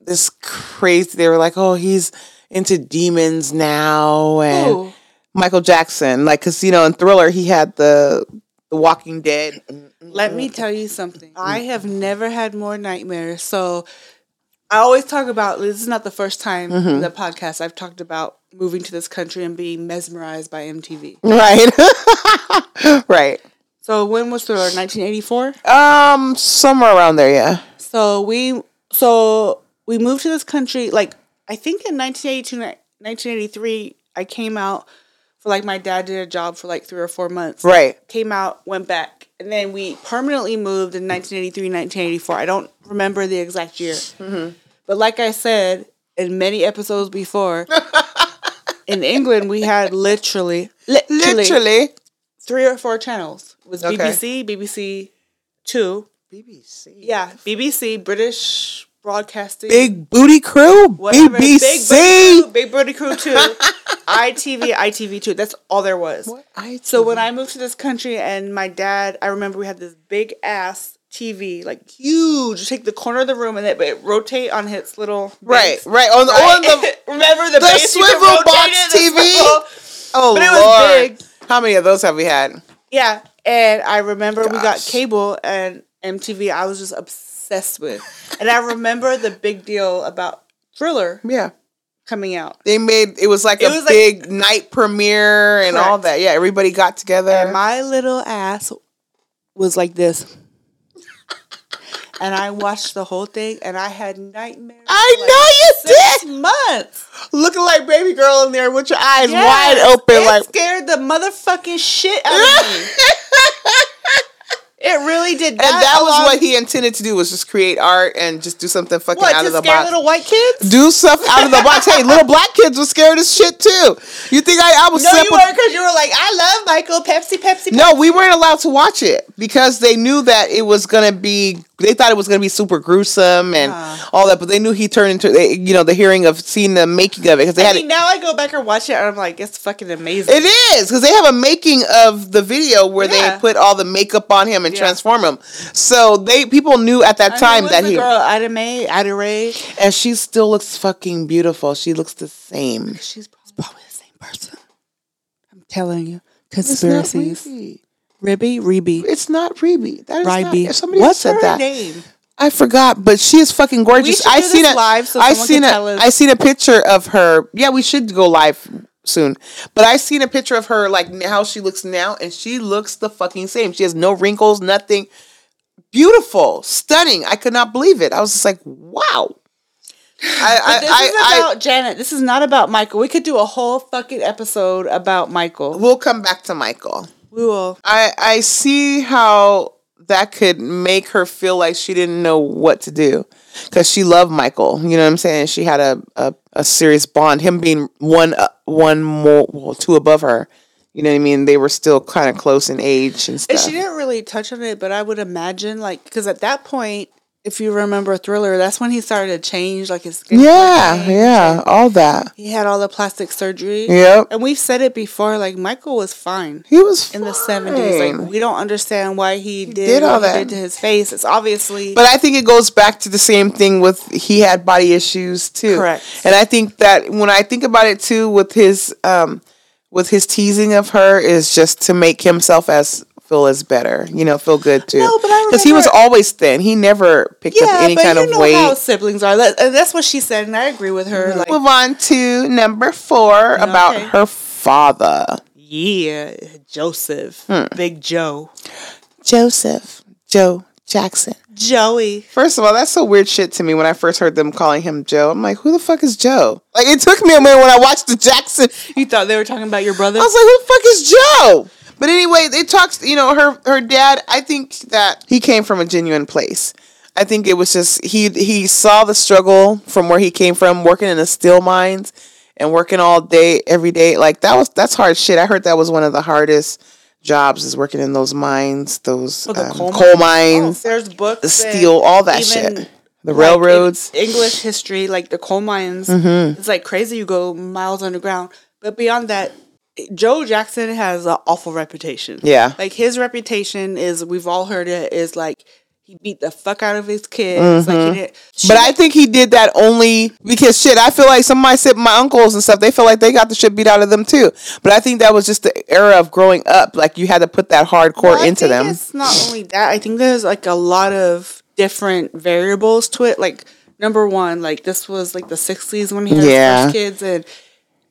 this crazy. They were like, "Oh, he's into demons now," and Ooh. Michael Jackson, like, cause you know, in Thriller, he had the the Walking Dead. Let me tell you something. I have never had more nightmares. So I always talk about this is not the first time in the podcast I've talked about moving to this country and being mesmerized by MTV. Right, right. So when was Thriller? 1984. Um, somewhere around there, yeah. So we so we moved to this country like I think in 1982 1983 I came out for like my dad did a job for like 3 or 4 months. Right. Came out, went back, and then we permanently moved in 1983 1984. I don't remember the exact year. Mm-hmm. But like I said in many episodes before in England we had literally literally, Literally. three or four channels. It was Okay. BBC, BBC 2, BBC. yeah, BBC, British Broadcasting, Big Booty Crew. whatever, BBC. Big Booty Crew, Big Booty Crew Two, ITV, ITV Two. That's all there was. So when I moved to this country, and my dad, I remember we had this big ass TV, like huge. Take the corner of the room and it, it rotate on its little right, base, right on the on the remember the, the swivel box TV? swivel- oh But it was lord. big. How many of those have we had? Yeah, and I remember we got cable and MTV. I was just obsessed with, and I remember the big deal about Thriller Yeah. coming out. They made it was like It a was like- big night premiere and all that. Yeah, everybody got together. And my little ass was like this. and I watched the whole thing and I had nightmares. I like, know you six did. months. Looking like baby girl in there with your eyes Yes, wide open, like scared the motherfucking shit out of me. It really did. And that was what he intended to do was just create art and just do something fucking what out of the box. little white kids. do stuff out of the box. Hey, little black kids were scared as shit too. You think I, I was No, you weren't because you were like, I love Michael Pepsi, Pepsi. No, we weren't allowed to watch it because they knew that it was gonna be. They thought it was gonna be super gruesome and Ah. all that, but they knew he turned into. They, you know, the hearing of seeing the making of it because they I had. mean, now I go back and watch it, and I'm like, it's fucking amazing. It is because they have a making of the video where Yeah. they put all the makeup on him and Yeah. transform him. So they people knew at that I time what's that the he girl Ola Ray. and she still looks fucking beautiful. She looks the same. She's probably the same person. I'm telling you, conspiracies. Rebe. Ribby, It's not Ribby. That is not. Ryby. Somebody What's said her that. name? I forgot, but she is fucking gorgeous. I seen a live so I seen a. I seen a picture of her. Yeah, we should go live soon. But I seen a picture of her like how she looks now, and she looks the fucking same. She has no wrinkles, nothing. Beautiful, stunning. I could not believe it. I was just like, wow. I I, this I, is I about Janet. This is not about Michael. We could do a whole fucking episode about Michael. we'll come back to Michael. We will. I I see how that could make her feel like she didn't know what to do because she loved Michael. You know what I'm saying? She had a a, a serious bond. Him being one uh, one more well, two above her. You know what I mean? They were still kind of close in age and stuff. And she didn't really touch on it, but I would imagine, like, because at that point, if you remember Thriller, that's when he started to change, like his skin. yeah, yeah, all that. He had all the plastic surgery. Yep. And we've said it before, like, Michael was fine. He was in the 70s. Like, we don't understand why he, did, did all that. did to his face. It's obviously. But I think it goes back to the same thing with he had body issues too. Correct. And I think that when I think about it too, with his um, with his teasing of her is just to make himself as feel as better, you know, feel good too. No, but I because he was always thin. He never picked up yeah, any but kind you of know weight. how siblings are. That- that's what she said, and I agree with her. Like, Move on to number four about okay. her father, yeah, Joseph, Hmm. Big Joe, Joseph Joe Jackson. Joey. First of all, that's so weird shit to me when I first heard them calling him Joe. I'm like, who the fuck is Joe? Like, it took me a minute when I watched the Jackson. You thought they were talking about your brother? I was like, who the fuck is Joe? But anyway, it talks, you know, her her dad, I think that he came from a genuine place. I think it was just he he saw the struggle from where he came from, working in the steel mines and working all day, every day. Like that was that's hard shit. I heard that was one of the hardest jobs is working in those mines, those Oh, um, coal coal, mines? mines, Oh, there's books, the steel, all that shit. The like, railroads. English history, like the coal mines. Mm-hmm. It's like crazy. You go miles underground, but beyond that, Joe Jackson has an awful reputation. Yeah. like his reputation is we've all heard it is like he beat the fuck out of his kids. Like he didn't. Mm-hmm. But I think he did that only because shit. I feel like some of my my uncles and stuff. They feel like they got the shit beat out of them too. But I think that was just the era of growing up. Like you had to put that hardcore Well, into them. It's not only that. I think there's like a lot of different variables to it. Like number one, like this was like the '60s when he had Yeah. his first kids, and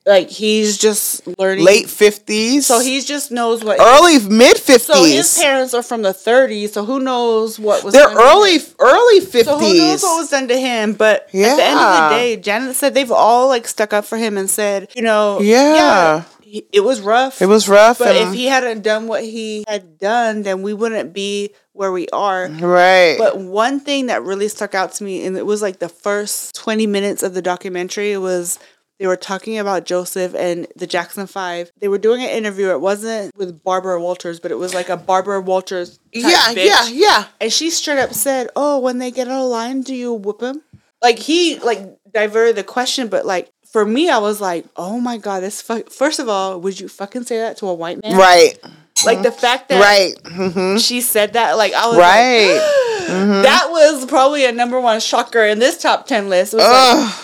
like he's just learning Late fifties, So he just knows what early mid fifties. So his parents are from the 30s. So who knows what was They're done to early early So who knows fifties. what was done to him? But at the end of the day, Janet said they've all like stuck up for him and said, you know, Yeah. he- it was rough. It was rough. But if he hadn't done what he had done, then we wouldn't be where we are. right. But one thing that really stuck out to me, and it was like the first 20 minutes of the documentary, was they were talking about Joseph and the Jackson Five. They were doing an interview. It wasn't with Barbara Walters, but it was like a Barbara Walters. type yeah, bitch. yeah, yeah. And she straight up said, "Oh, when they get out of line, do you whoop them?" Like he like diverted the question, but like for me, I was like, "Oh my god, this fuck." First of all, would you fucking say that to a white man? Right, Like the fact that right, hmm she said that, like I was right. like, Mm-hmm. that was probably a number one shocker in this top ten list. It was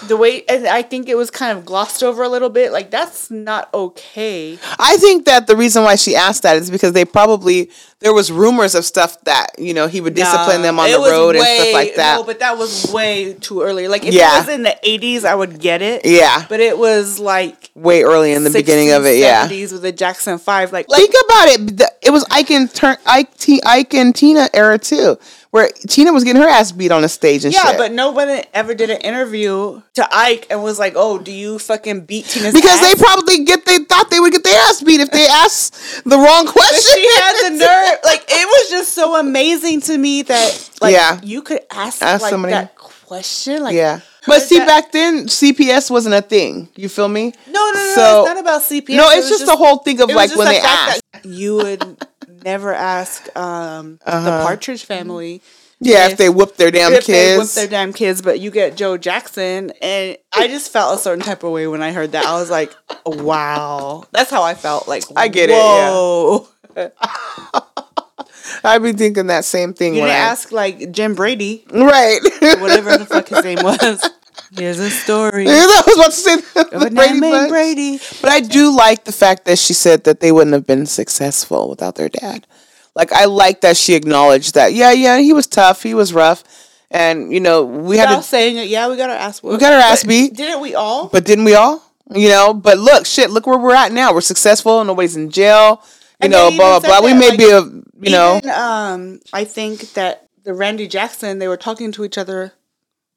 like the way, and I think it was kind of glossed over a little bit. Like that's not okay. I think that the reason why she asked that is because they probably there was rumors of stuff that you know he would discipline them on the road and stuff like that. No, but that was way too early. Like if Yeah. it was in the eighties, I would get it. yeah, But it was like way early in the beginning of it. Yeah. 70s with the Jackson Five. Like, like Think about it. It was Ike and, turn, Ike, T, Ike and Tina era too, where Tina was getting her ass beat on the stage and yeah, shit. but nobody ever did an interview to Ike and was like, "Oh, do you fucking beat Tina's because ass? they probably get they thought they would get their ass beat if they asked the wrong question. she had the nerve. Like it was just so amazing to me that like Yeah. you could ask, Ask like somebody. that question. Like yeah. But see, that- back then CPS wasn't a thing. You feel me? no, no, no, so- it's not about CPS. no, it's was just, the whole thing of like when the they ask. you would never ask um, the Uh-huh. Partridge Family Yeah, if if- they whoop their damn if they whip their damn kids, but you get Joe Jackson, and I just felt a certain type of way when I heard that. I was like, wow, that's how I felt. Like I get it. Whoa. I'd be thinking that same thing You when didn't I ask like Jim Brady, right. whatever the fuck his name was. Here's a story I was about to say Brady Bunch. Brady. But I do like the fact that she said that they wouldn't have been successful without their dad. Like I like that she acknowledged that. Yeah, yeah, he was tough, he was rough, and you know we had Without to. saying it, yeah, we got our ass. We got our ass beat. Didn't we all? But didn't we all? You know. But look, shit. Look where we're at now. We're successful. Nobody's in jail. You know, blah blah blah. We may like, be a you know. Even, um, I think that the Randy Jackson they were talking to each other,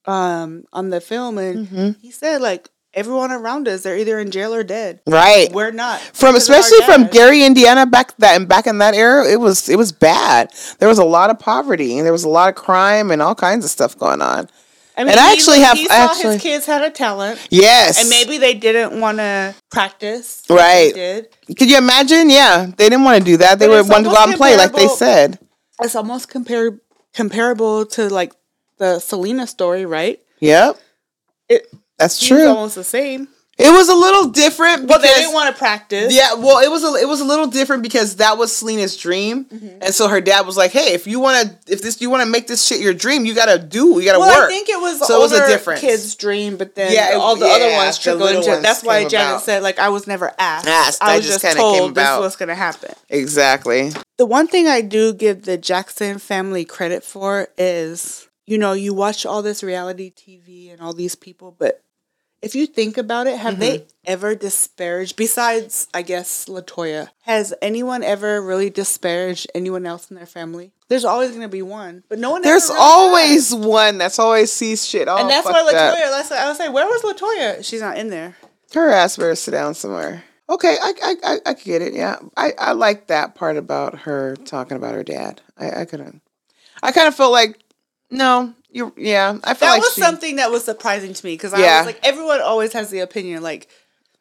um, on the film, and Mm-hmm. he said like everyone around us they're either in jail or dead. Right. We're not from because of our especially from. Gary, Indiana, back that and back in that era, it was it was bad. There was a lot of poverty and there was a lot of crime and all kinds of stuff going on. I mean, and I actually have- He saw actually- his kids had a talent, Yes, and maybe they didn't want to practice. Right. Did. Could you imagine? Yeah, they didn't want to do that. They But were wanted to go out and play, like they said. It's almost compar- comparable to like the Selena story, right? Yep, It that's true. almost the same. It was a little different. But they didn't want to practice. Yeah, well, it was a it was a little different because that was Selena's dream, Mm-hmm. and so her dad was like, "Hey, if you want to, if this you want to make this shit your dream, you gotta do, you gotta Well, work." I think it was So it was a older difference. kid's dream, but then Yeah, it- all the other ones trickled into. ones That's why Janet about. said, like, I was never asked. Asked, I I was just just told this was going to happen. exactly. The one thing I do give the Jackson family credit for is, you know, you watch all this reality TV and all these people, but if you think about it, have they mm-hmm. ever disparaged, besides, I guess, Latoya, has anyone ever really disparaged anyone else in their family? There's always going to be one, but no one There's really always one that's always sees shit. Oh, And that's why. Latoya, let's, I was like, where was Latoya? She's not in there. Her ass better sit down somewhere. Okay, I I I, I get it. Yeah, I I like that part about her talking about her dad. I I couldn't. I kind of felt like no, you yeah. I felt That like was she, something that was surprising to me because I Yeah. was like, everyone always has the opinion, like,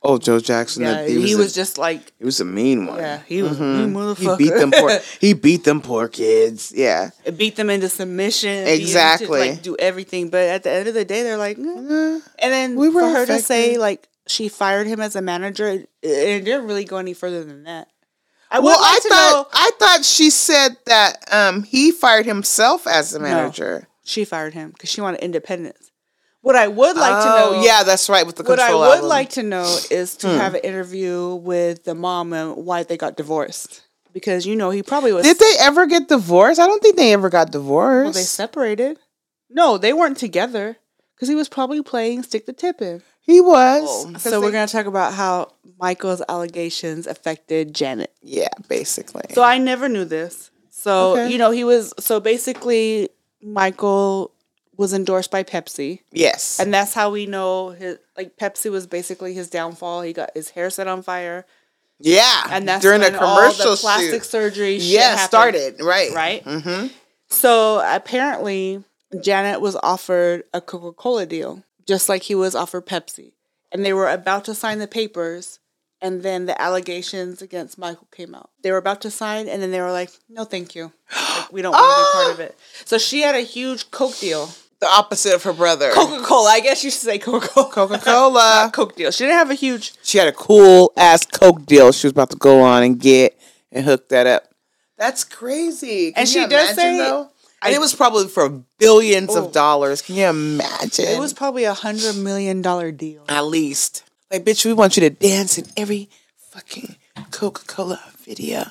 Oh, Joe Jackson. yeah, that he, was, a- just like, he was a mean one. yeah, he was a mean He beat them poor. he beat them poor kids. Yeah. It beat them into submission. beat them to, Exactly. like do everything, but at the end of the day, they're like, "Nah." Uh, and then We were for her to say like she fired him as a manager, it, it didn't really go any further than that. I well, like I to thought know. I thought she said that um he fired himself as the manager. She fired him because she wanted independence. What I would like to Oh, know, yeah, that's right with the what I would album. like to know is Hmm. to have an interview with the mom and why they got divorced. Because you know he probably was. Did they ever get divorced? I don't think they ever got divorced. Well, they separated. No, they weren't together because he was probably playing stick the tip in. He was. So we're gonna talk about how Michael's allegations affected Janet. yeah, basically. So I never knew this. So Okay. you know he was so basically Michael was endorsed by Pepsi, yes, and that's how we know his like Pepsi was basically his downfall. He got his hair set on fire, yeah, and that's during the when all commercial the plastic shoot. surgery. shit Yeah, happened, started right, right. Mm-hmm. So apparently, Janet was offered a Coca Cola deal, just like he was offered Pepsi. And they were about to sign the papers, and then the allegations against Michael came out. They were about to sign, and then they were like, no, thank you. Like, we don't want to be part of oh! it. So she had a huge Coke deal. The opposite of her brother. Coca Cola, I guess you should say Coca Cola. Coca-Cola. Coke deal. She didn't have a huge. She had a cool ass Coke deal she was about to go on and get and hook that up. That's crazy. Can And you she does imagine, say- though? I- and it was probably for billions Oh. of dollars. Can you imagine? It was probably a hundred million dollar deal. at least. Like, bitch, we want you to dance in every fucking Coca Cola video.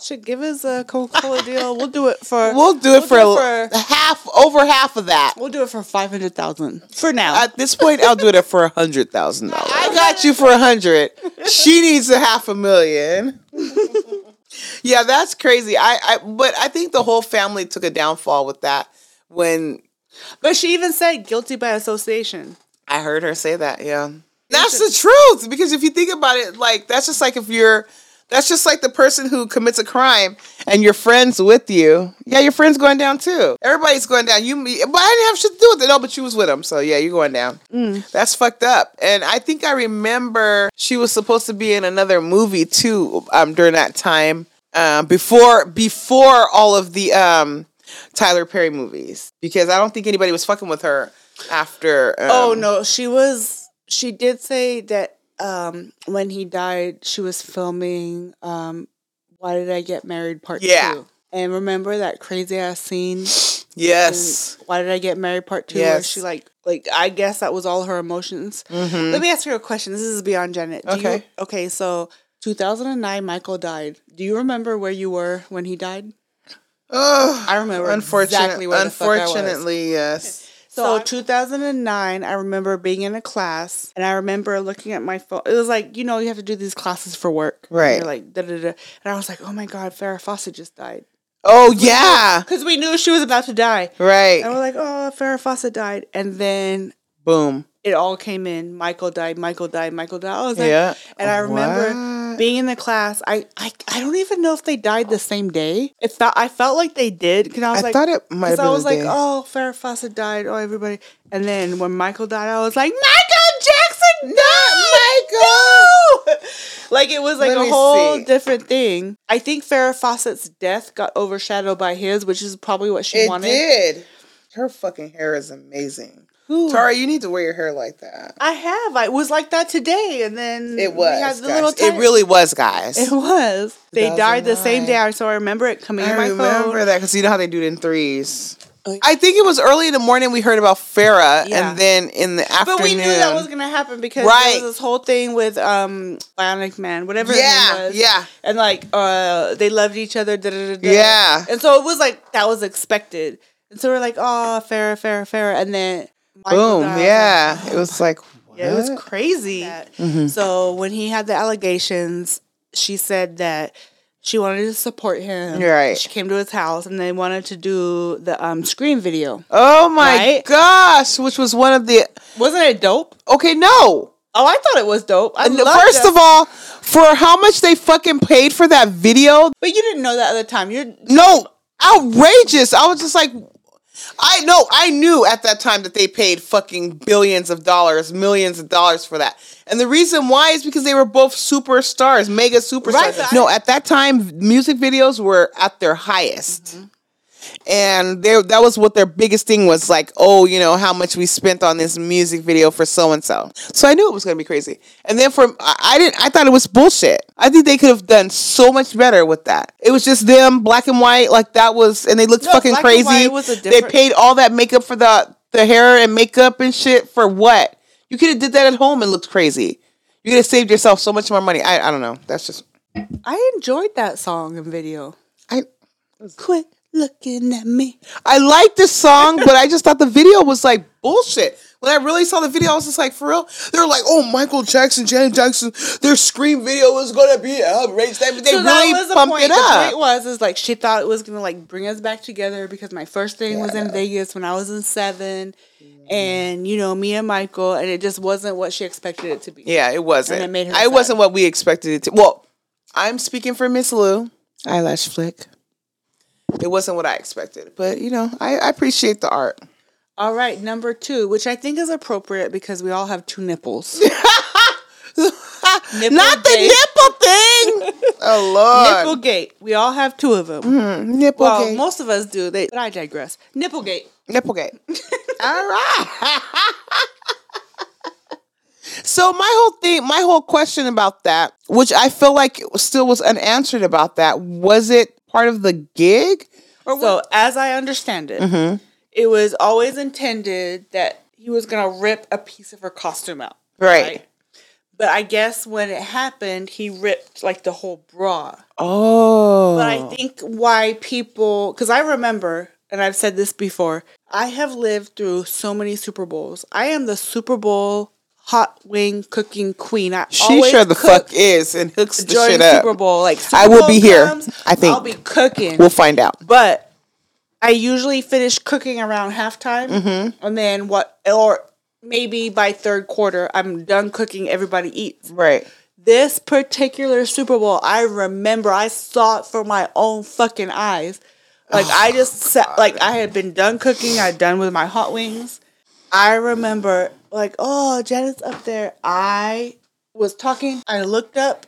Should give us a Coca Cola deal. We'll do it for. We'll do it for, for- half, over half of that. We'll do it for five hundred thousand for now. At this point, I'll do it for a hundred thousand dollars. I got you for a hundred. She needs a half a million. yeah, that's crazy. I, I, but I think the whole family took a downfall with that when But she even said guilty by association. I heard her say that. Yeah, that's the truth. Because if you think about it, like that's just like if you're That's just like the person who commits a crime and your friends with you. Yeah, your friend's going down too. Everybody's going down. You, me, but I didn't have shit to do with it. No, but you was with him, so yeah, you're going down. That's fucked up. And I think I remember she was supposed to be in another movie too um, during that time. Um, before before all of the um, Tyler Perry movies, because I don't think anybody was fucking with her after. Um, Oh no, she was. She did say that um, when he died, she was filming. Um, Why did I get married? Part Yeah. two. And remember that crazy ass scene? Yes. Why did I get married? Part two. Where Yes. she like, like I guess that was all her emotions. Let me ask you a question. This is beyond Janet. Do you- Okay. okay. So 2009, Michael died. Do you remember where you were when he died? Oh, I remember unfortunately, exactly where the fuck I was. unfortunately, yes. So 2009, I remember being in a class, and I remember looking at my phone. It was like you know you have to do these classes for work, Right. Like da da da, and I was like, oh my god, Farrah Fawcett just died Oh yeah, because we knew she was about to die, right. and we're like, oh, Farrah Fawcett died, and then Boom. it all came in. Michael died. Michael died. Michael died. I was like, Yeah. and I remember What? Being in the class. I, I I don't even know if they died the same day. It felt I felt like they did because I was I like, thought it might have 'cause been I was like, day. oh, Farrah Fawcett died. Oh, everybody. And then when Michael died, I was like, Michael Jackson died. Michael. like it was like Let a whole see. different thing. I think Farrah Fawcett's death got overshadowed by his, which is probably what she It wanted. did. Her fucking hair is amazing. Who? Tara, you need to wear your hair like that. I have. I was like that today, and then It was. had the guys. little it really was, guys. It was. They died the same day, so I remember it coming I remember phone. that because you know how they do it in threes. I think it was early in the morning we heard about Farrah, Yeah. and then in the afternoon. But we knew that was gonna happen because Right. there was this whole thing with um Bionic Man, whatever Yeah, yeah. And like uh they loved each other, da, da, da. Yeah. And so it was like that was expected. And so we're like, oh Farrah, Farrah, Farrah, And then Michael Boom. died. Yeah. It was like, Yeah, it was crazy. Mm-hmm. So when he had the allegations, she said that she wanted to support him. Right. She came to his house and they wanted to do the um screen video. Oh my Right? gosh! Which was one of the. Wasn't it dope? Okay, no. Oh, I thought it was dope. I loved First it. of all, for how much they fucking paid for that video, but you didn't know that at the time. You're no, outrageous. I was just like, I know, I knew at that time that they paid fucking billions of dollars, millions of dollars for that. And the reason why is because they were both superstars, mega superstars. Right, I- no, at that time, music videos were at their highest. Mm-hmm. And they, that was what their biggest thing was like, oh, you know, how much we spent on this music video for so and so. So I knew it was going to be crazy. And then for, I, I didn't, I thought it was bullshit. I think they could have done so much better with that. It was just them, black and white, like that was, and they looked No, fucking crazy. a they paid all that makeup for the, the hair and makeup and shit for what? You could have did that at home and looked crazy. You could have saved yourself so much more money. I, I don't know. That's just, I enjoyed that song and video. I, Quit looking at me. I liked this song, but I just thought the video was like bullshit. When I really saw the video, I was just like, for real? They were like, oh, Michael Jackson, Janet Jackson, their Scream video is gonna be outrageous. They, So really was pumped point. it The up. point was is like she thought it was gonna like bring us back together because my first thing was in Vegas when I was in seven, mm-hmm. and you know me and Michael, and it just wasn't what she expected it to be. Yeah, it wasn't. And it made her I sad. wasn't what we expected it to. Well, I'm speaking for Miss Lou, eyelash flick. It wasn't what I expected, but you know, I, I appreciate the art. All right, number two, which I think is appropriate because we all have two nipples. Nipple Not the nipple thing. oh Lord, Nipple gate. We all have two of them. Mm-hmm. nipple Well, gate. most of us do. They, but I digress. Nipplegate. Nipplegate. All right. so my whole thing, my whole question about that, which I feel like still was unanswered about that, was it part of the gig? Or So, as I understand it, Mm-hmm. it was always intended that he was gonna rip a piece of her costume out. Right. But I guess when it happened, he ripped like the whole bra. Oh. But I think why people, because I remember, and I've said this before, I have lived through so many Super Bowls. I am the Super Bowl hot wing cooking queen. I she sure the fuck is and hooks the shit up. Super Bowl. Like Super I will Bowl be here, comes, I think. I'll be cooking. We'll find out. But I usually finish cooking around halftime, Mm-hmm. and then what, or maybe by third quarter, I'm done cooking. Everybody eats. Right. this particular Super Bowl, I remember I saw it for my own fucking eyes. Like I just sat, like I had been done cooking, I'd done with my hot wings. I remember like, oh, Janet's up there. I was talking, I looked up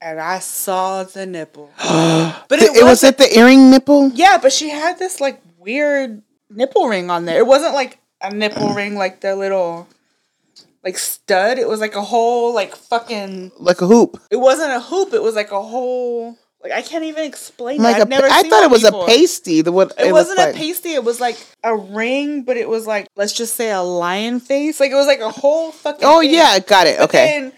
and I saw the nipple. but It, it was it the earring nipple? yeah, but she had this like weird nipple ring on there. It wasn't like a nipple ring like the little like stud. It was like a whole like fucking Like a hoop. it wasn't a hoop, it was like a whole like I can't even explain Like it. a, I've never I thought it was before. a pasty. The what It, looked wasn't like. a pasty, it was like a ring, but it was like let's just say a lion face. Like it was like a whole fucking Oh thing. yeah, got it. But Okay. then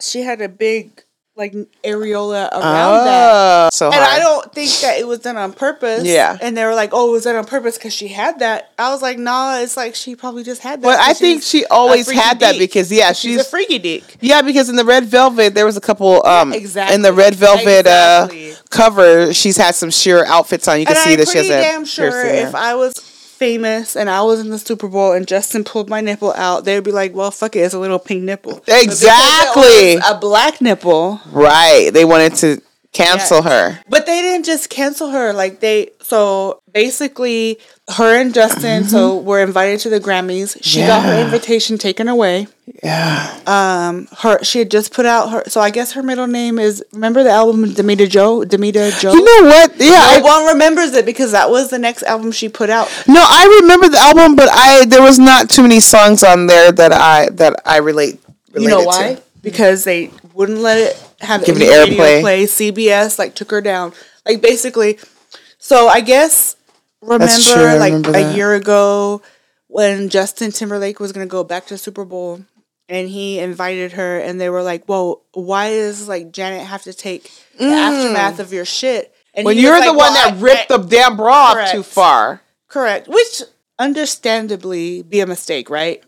she had a big like areola around that. Oh, so And hard. I don't think that it was done on purpose. Yeah. And they were like, "Oh, it was done on purpose because she had that." I was like, "Nah, it's like she probably just had that." But I think she always had that because yeah, she's, she's a freaky dick. Yeah, because in the Red Velvet, there was a couple. Um, exactly. In the Red Velvet Exactly. uh, cover, she's had some sheer outfits on. You can And see I'm that she has damn sure if. I was famous and I was in the Super Bowl and Justin pulled my nipple out, they'd be like, "Well, fuck it, it's a little pink nipple." But because it Exactly. a black nipple. right, they wanted to cancel Yeah. her. But they didn't just cancel her. Like they, so basically, her and Justin, so were invited to the Grammys. She got her Mm-hmm. Invitation taken away. Yeah, Um, her she had just put out her. So I guess her middle name is. Remember the album Damita Jo? Damita Jo. you know what? Yeah, no I, one remembers it because that was the next album she put out. no, I remember the album, but I there was not too many songs on there that I that I relate. You know why? To. Because they wouldn't let it have Give any radio airplay. play. CBS like took her down. Like basically, so I guess remember true, like remember a that. year ago when Justin Timberlake was gonna go back to Super Bowl and he invited her and they were like, "Well, why does like Janet have to take the aftermath of your shit?" And Mm. When you're like, the one "Well, that I- ripped I- the damn bra up Correct. too far. Correct. Which understandably be a mistake, right?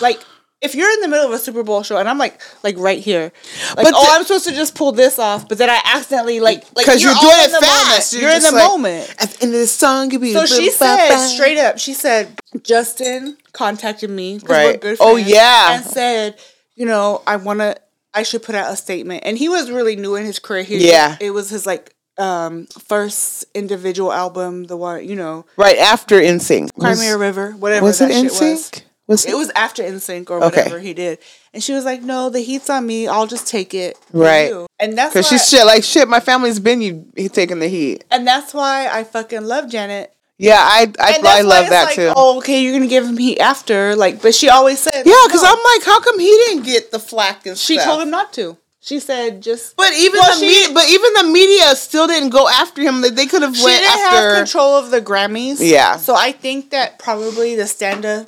like if you're in the middle of a Super Bowl show and I'm like like right here, like But oh the- I'm supposed to just pull this off, but then I accidentally like like Because you're, all doing in it the fast. Moment. You're, in the like, moment. At the end of the song, you be So she said straight up, she said Justin contacted me Right. Oh, yeah. and said you know I want to I should put out a statement, and he was really new in his career. He, Yeah. it was his like um first individual album, the one you know right after NSYNC. Cry Was, Me a River, whatever was that it shit was. Was It was after NSYNC or Okay. whatever he did. And she was like, No, the heat's on me. I'll just take it. Right. you." And that's Because she's shit like shit. My family's been you taking the heat. and that's why I fucking love Janet. Yeah, I I, I love that like, too. Oh, okay, you're gonna give him heat after. Like, but she always said yeah, because no. I'm like, how come he didn't get the flack and she stuff? told him not to. She said just But even Well, the she- media, but even the media still didn't go after him. They, they could have she went didn't after. have control of the Grammys. Yeah. So I think that probably the stand up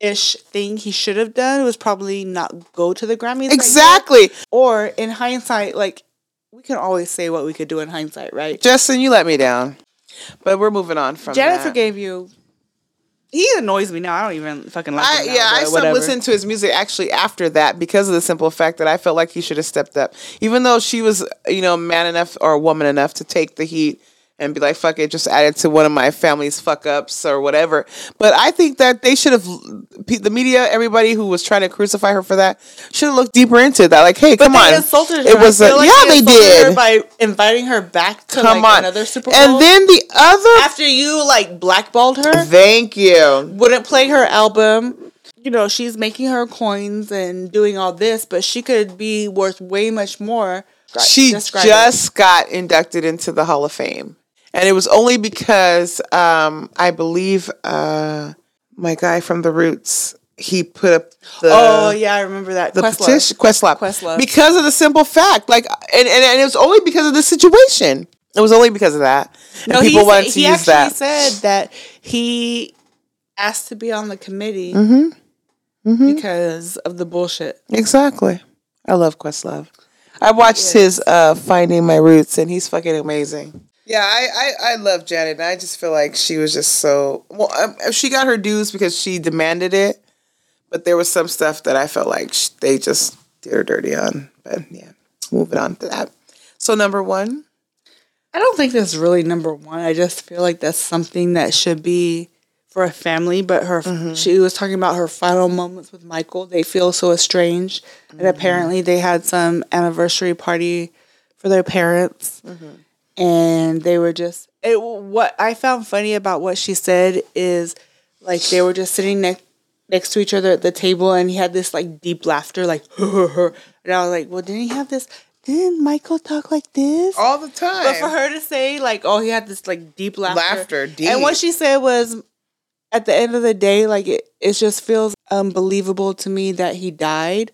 ish thing he should have done was probably not go to the Grammys. Exactly, Or in hindsight, like we can always say what we could do in hindsight, right? Justin, you let me down. But we're moving on from Janet that. forgave you. He annoys me now. I don't even fucking like I, him. now, yeah, I stopped listening to his music actually after that because of the simple fact that I felt like he should have stepped up. Even though she was, you know, man enough or woman enough to take the heat and be like, fuck it, just add it to one of my family's fuck ups or whatever. But I think that they should have, the media, everybody who was trying to crucify her for that, should have looked deeper into that. Like, hey, But come they on. insulted her. It was, a, like yeah, they her did. by inviting her back to Come like on. another Super Bowl. And then the other, after you like blackballed her, thank you. wouldn't play her album. You know, she's making her coins and doing all this, but she could be worth way much more. she just got inducted into the Hall of Fame. And it was only because um, I believe uh, my guy from the Roots, he put up the oh yeah, I remember that. the Questlove. petition Questlove. Questlove. Because of the simple fact. Like and, and, and it was only because of the situation. It was only because of that. And No, people wanted to he use actually that. said that he asked to be on the committee Mm-hmm. because of the bullshit. Exactly. I love Questlove. I watched his uh, Finding My Roots, and he's fucking amazing. Yeah, I, I, I love Janet, and I just feel like she was just so well. Um, uh, she got her dues because she demanded it, but there was some stuff that I felt like sh- they just did her dirty on. But yeah, moving on to that. So number one, I don't think that's really number one. I just feel like that's something that should be for a family, but her mm-hmm. she was talking about her final moments with Michael. They feel so estranged, and mm-hmm. apparently they had some anniversary party for their parents, mm-hmm. And they were just it. What I found funny about what she said is like they were just sitting next next to each other at the table, and he had this like deep laughter, like, and I was like, well, didn't he have this? Didn't Michael talk like this? all the time. But for her to say like, oh, he had this like deep laughter, Laughter, deep. and what she said was, at the end of the day, like it, it just feels unbelievable to me that he died.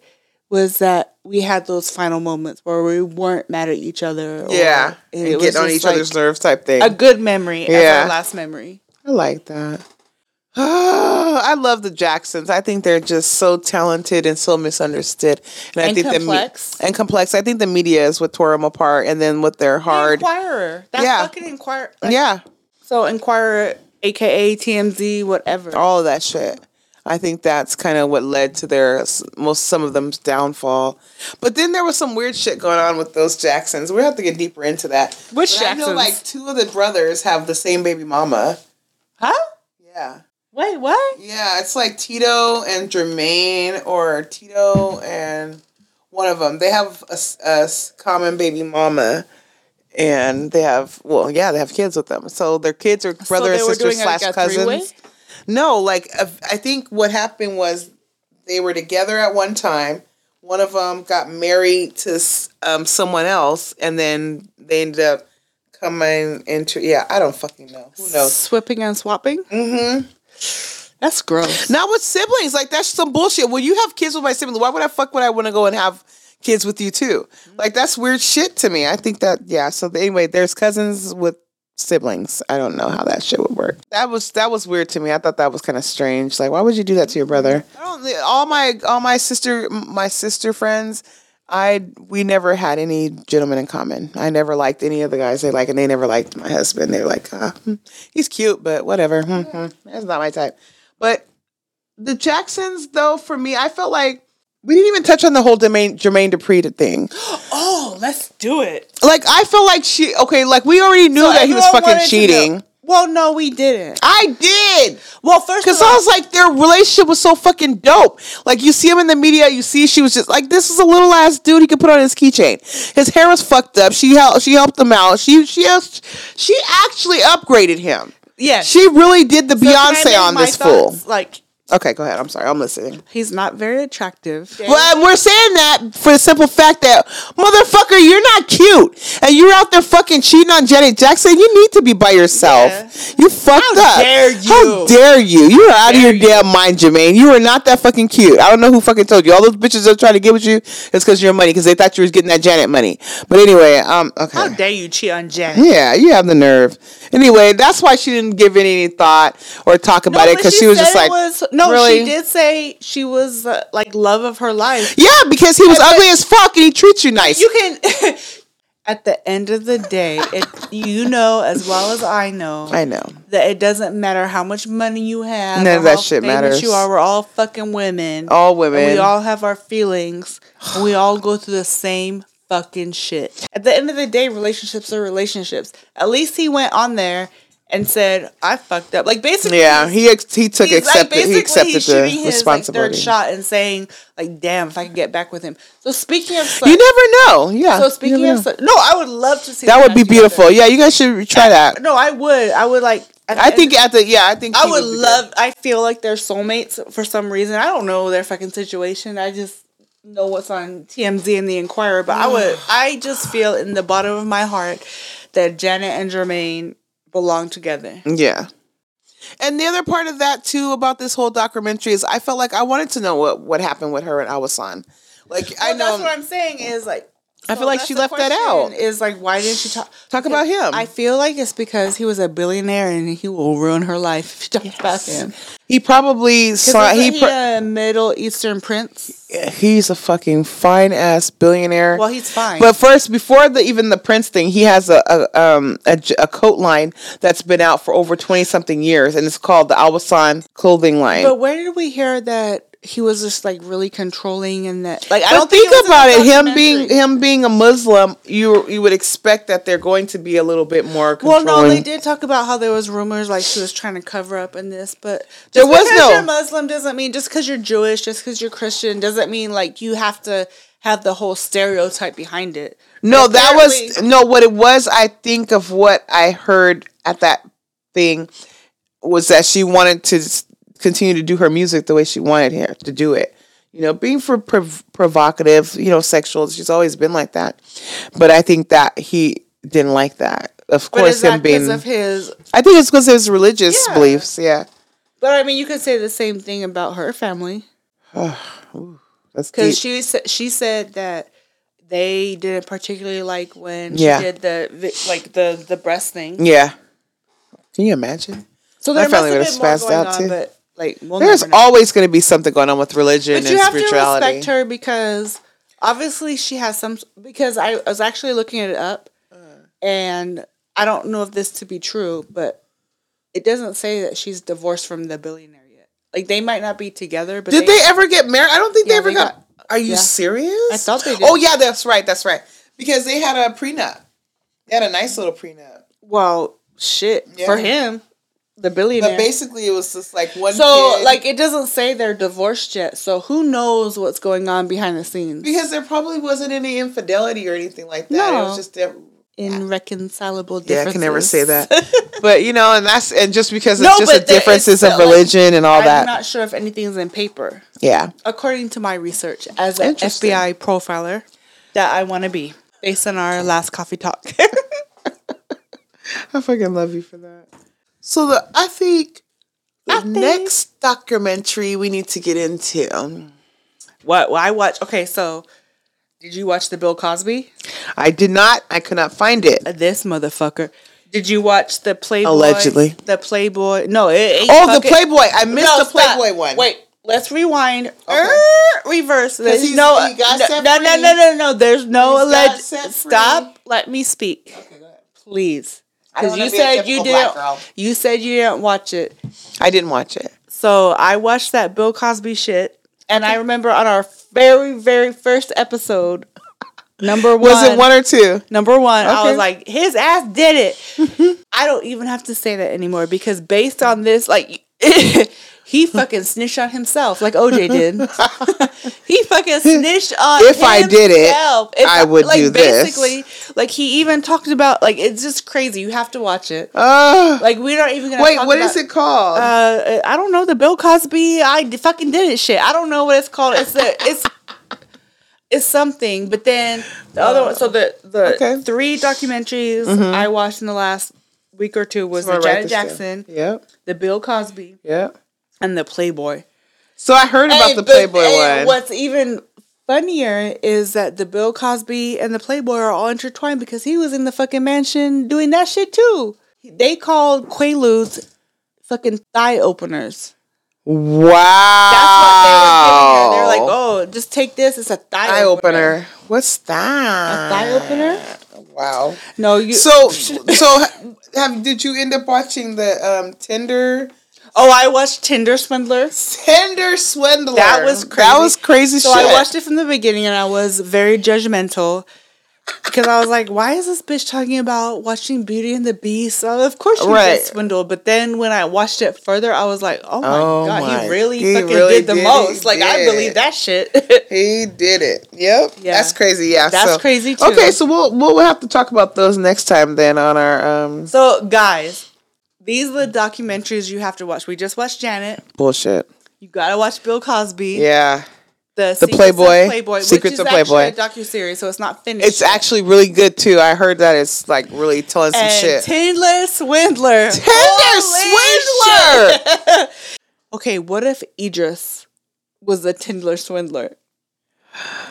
Was that we had those final moments where we weren't mad at each other? or- yeah, and it getting on each other's nerves type thing. A good memory, as Yeah. last memory. I like that. I love the Jacksons. I think they're just so talented and so misunderstood. And, I And think complex. the me- and complex. I think the media is what tore them apart, and then with their hard, Inquirer, that Yeah. fucking Inquirer. like, yeah, So Inquirer, aka TMZ, whatever. all of that shit. I think that's kind of what led to their most some of them's downfall. But then there was some weird shit going on with those Jacksons. We have to get deeper into that. Which But I know Jacksons? like two of the brothers have the same baby mama. Huh? Yeah. Wait, what? Yeah, it's like Tito and Jermaine, or Tito and one of them. They have a common baby mama, and they have well, yeah, they have kids with them. So their kids are brother they and sister slash a cousins. No, like uh, I think what happened was they were together at one time. One of them got married to um, someone else, and then they ended up coming into yeah. I don't fucking know. Who knows? Swipping and swapping? Mm-hmm. That's gross. Not with siblings. Like that's some bullshit. When you have kids with my siblings, why would I fuck would I want to go and have kids with you too? Like that's weird shit to me. I think that yeah. So anyway, there's cousins with siblings. I don't know how that shit would work. That was that was weird to me. I thought that was kind of strange. Like why would you do that to your brother? All my all my sister my sister friends. I we never had any gentlemen in common. I never liked any of the guys they like, and they never liked my husband. They're like, ah, hmm, he's cute, but whatever. Hmm, hmm, That's not my type. But the Jacksons, though, for me, I felt like we didn't even touch on the whole Jermaine, Jermaine Dupri thing. Oh, let's do it. Like, I feel like she, okay, like we already knew that he was fucking cheating. Well, no, we didn't. I did. Well, first Because of all, I was like, their relationship was so fucking dope. Like, you see him in the media, you see she was just like, this is a little ass dude he could put on his keychain. His hair was fucked up. She helped. She helped him out. She she she actually upgraded him. yes. She really did the So Beyonce on this fool. Like, Okay, go ahead. I'm sorry. I'm listening. he's not very attractive. Well, we're saying that for the simple fact that, motherfucker, you're not cute. And you're out there fucking cheating on Janet Jackson. You need to be by yourself. Yeah. You fucked up. How up. dare you. How dare you? You're out of your damn mind, Jermaine. You are not that fucking cute. I don't know who fucking told you. All those bitches that are trying to get with you it's because of your money, because they thought you was getting that Janet money. But anyway, um, okay. How dare you cheat on Janet? yeah, you have the nerve. Anyway, that's why she didn't give it any thought or talk about it because she, was just like, was- no, really? she did say she was uh, like love of her life. Yeah, because he was ugly as fuck and he treats you nice. You can. At the end of the day, it, you know as well as I know I know. that it doesn't matter how much money you have. None or of that shit matters. You are. We're all fucking women. All women. And we all have our feelings. we all go through the same fucking shit. At the end of the day, relationships are relationships. At least he went on there and said, "I fucked up." Like basically, Yeah, he ex- he took he's, like, accepted he accepted he's the his like responsibility. third shot and saying, "Like, damn, if I could get back with him." So speaking of, you never know. Yeah. so speaking of, such, no, I would love to see that would be together. beautiful. Yeah, you guys should try that. No, I would. I would like. I think at the yeah, I think I he would be good. love. I feel like they're soulmates for some reason. I don't know their fucking situation. I just know what's on TMZ and the Inquirer. But I would. I just feel in the bottom of my heart that Janet and Jermaine belong together. Yeah. And the other part of that too about this whole documentary is I felt like I wanted to know what what happened with her and Awasan. Like I know That's what I'm saying. Is like. I feel like she left that out. Is like why didn't she talk Talk about him. I feel like it's because he was a billionaire and he will ruin her life if she talks about him. he probably saw he he, pr- a Middle Eastern prince? he's a fucking fine ass billionaire. Well, he's fine. But first, before the even the Prince thing, he has a a, um, a a coat line that's been out for over twenty something years, and it's called the Awasan clothing line. But where did we hear that he was just like really controlling and that like I But don't think about it. Him being him being a Muslim, you you would expect that they're going to be a little bit more Well, no, they did talk about how there was rumors like she was trying to cover up in this, but There was because no- you're Muslim doesn't mean just because you're Jewish, just because you're Christian doesn't mean like you have to have the whole stereotype behind it. No, that was no. What it was, I think of what I heard at that thing was that she wanted to continue to do her music the way she wanted her to do it. You know, being for prov- provocative, you know, sexual. She's always been like that, but I think that he didn't like that. Of But course, him being. of his? I think it's because of his religious Yeah. beliefs. Yeah, But I mean, you could say the same thing about her family because she said she said that they didn't particularly like when Yeah. she did the like the the breast thing. yeah. Can you imagine? So My there must family have been more spazzed out, on, too. but like we'll There's always going to be something going on with religion But you and have to spirituality. respect her because obviously she has some. Because I was actually looking it up, Uh. and I don't know if this to be true, but it doesn't say that she's divorced from the billionaire yet. Like they might not be together, but Did they, ever get married? I don't think they ever they got, got- Are you yeah. serious? I thought they did. Oh yeah, that's right. That's right. Because they had a prenup. They had a nice little prenup. Well, shit for him, the billionaire. But basically, it was just like one. so kid. like it doesn't say they're divorced yet. So who knows what's going on behind the scenes? because there probably wasn't any infidelity or anything like that. No. It was just that. Irreconcilable Yeah. I can never say that. but you know, and that's and just because it's No, just the but differences of still, like, religion and all that. I'm not sure if anything's in paper. yeah. according to my research as an FBI profiler that I want to be based on our last coffee talk. I fucking love you for that. So the I think the I think- next documentary we need to get into. what? Well, I watched. Okay, so did you watch the Bill Cosby? I did not. I could not find it. This motherfucker. Did you watch the Playboy? Allegedly. The Playboy. No, it ain't Oh, the Playboy! I missed No, the stop. Playboy one. Wait, let's rewind. Okay. Er, reverse this. No, he got no, set no, no, free. no, no, no. There's no alleged. Stop. Let me speak, Okay, go ahead. please. Because you be said you didn't. You said you didn't watch it. I didn't watch it. So I watched that Bill Cosby shit, and I remember on our very, very first episode, number one, Was it one or two? number one, I was like, his ass did it. I don't even have to say that anymore because based on this, like, he fucking snitched on himself, like OJ did. he fucking snitched on. If I did it. If I would like, do this. Basically, like he even talked about, like, it's just crazy. You have to watch it. Uh, Like we're not even gonna. wait, talk what about, is it called? uh, I don't know the Bill Cosby. I fucking did it. Shit, I don't know what it's called. It's the it's it's something. But then the other one. So the the Okay. Mm-hmm. three documentaries I watched in the last week or two was So the Janet this down. Jackson, Yep. the Bill Cosby, Yep. And the Playboy. So I heard about Hey, the Playboy and one. What's even funnier is that the Bill Cosby and the Playboy are all intertwined because he was in the fucking mansion doing that shit too. They called Quaaludes fucking thigh openers. Wow. That's what they were. They're like, oh, just take this. It's a thigh, eye opener. opener. What's that? A thigh opener? Wow. No, you. So so have did you end up watching the um Tinder oh, I watched Tinder Swindler. Tinder Swindler? That was That crazy. was crazy So shit. I watched it from the beginning, and I was very judgmental because I was like, "Why is this bitch talking about watching Beauty and the Beast?" Of course she Right. gets swindled. But then when I watched it further, I was like, "Oh my Oh god, my- he really he fucking really did the did, he most." Like I believe that shit. He did it. Yep. Yeah. That's crazy. Yeah. That's so- crazy, too. Okay, so we'll we'll have to talk about those next time then on our um so guys, these are the documentaries you have to watch. We just watched Janet. bullshit. You gotta watch Bill Cosby. Yeah. The, The Playboy. of Playboy, Secrets of Playboy. a docu series, so it's not finished. It's actually really good too. I heard that it's like really telling some and shit. Tindler Swindler. Tindler Swindler! okay, what if Idris was a Tindler swindler?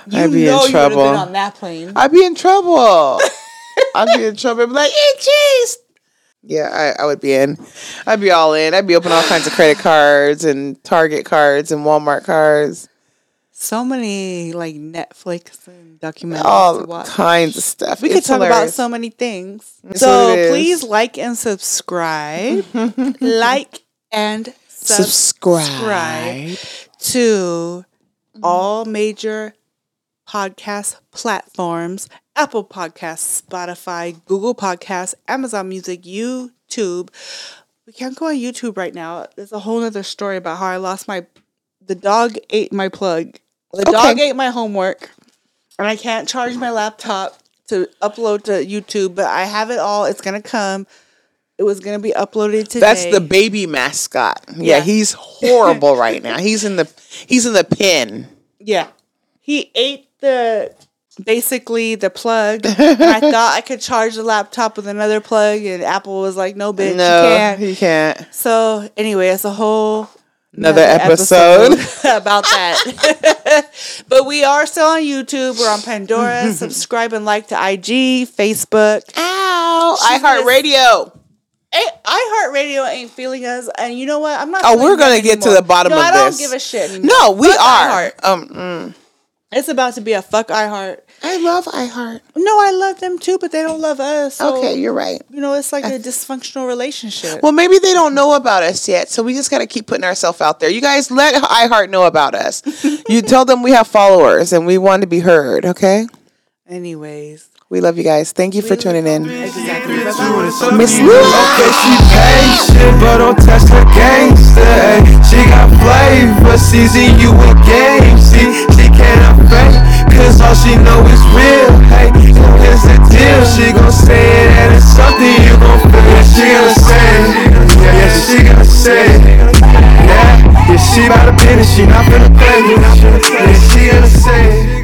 You I'd be in trouble. been on that plane. I'd be in trouble. I'd be in trouble. I'd be like, hey, jeez. Yeah, I, I would be in. I'd be all in. I'd be opening all kinds of credit cards and Target cards and Walmart cards. So many like Netflix and documentaries All to watch. kinds of stuff. We could It's talk about so many things. So what it is. please like and subscribe. like and subscribe. subscribe to all major podcast platforms Apple Podcasts, Spotify, Google Podcasts, Amazon Music, YouTube. We can't go on YouTube right now. There's a whole other story about how I lost my. The dog ate my plug. The dog ate my homework, and I can't charge my laptop to upload to YouTube. But I have it all. It's gonna come. It was gonna be uploaded today. That's the baby mascot. Yeah, Yeah. he's horrible right now. He's in the he's in the pen. Yeah. He ate the basically the plug. I thought I could charge the laptop with another plug and Apple was like, No bitch, no, you can't. You can't. So anyway, it's a whole Another episode. about that. but we are still on YouTube. We're on Pandora. Subscribe and like to IG, Facebook. Ow! iHeartRadio. Hey, iHeartRadio ain't feeling us, and you know what? I'm not. Oh, we're gonna get to the bottom no, of I don't this. give a shit. Anymore. No, we Fuck are. Um, mm. It's about to be a fuck iHeart. I love iHeart. No, I love them too, but they don't love us. So, Okay, you're right. You know, it's like a dysfunctional relationship. Well, maybe they don't know about us yet, so we just gotta keep putting ourselves out there. You guys let iHeart know about us. you tell them we have followers and we want to be heard. Okay, Anyways, we love you guys. Thank you for tuning in. Miss Lou. Okay, she patient, but don't gangster. She got flavor, season you a game. See, she can't cause all she know is real. Hey, deal. She gon' say it, and it's something you gon' feel. Yeah, she gonna say it. Yeah, she gonna say it. Yeah, yeah, she to. She not finna play. Yeah, she gonna say it.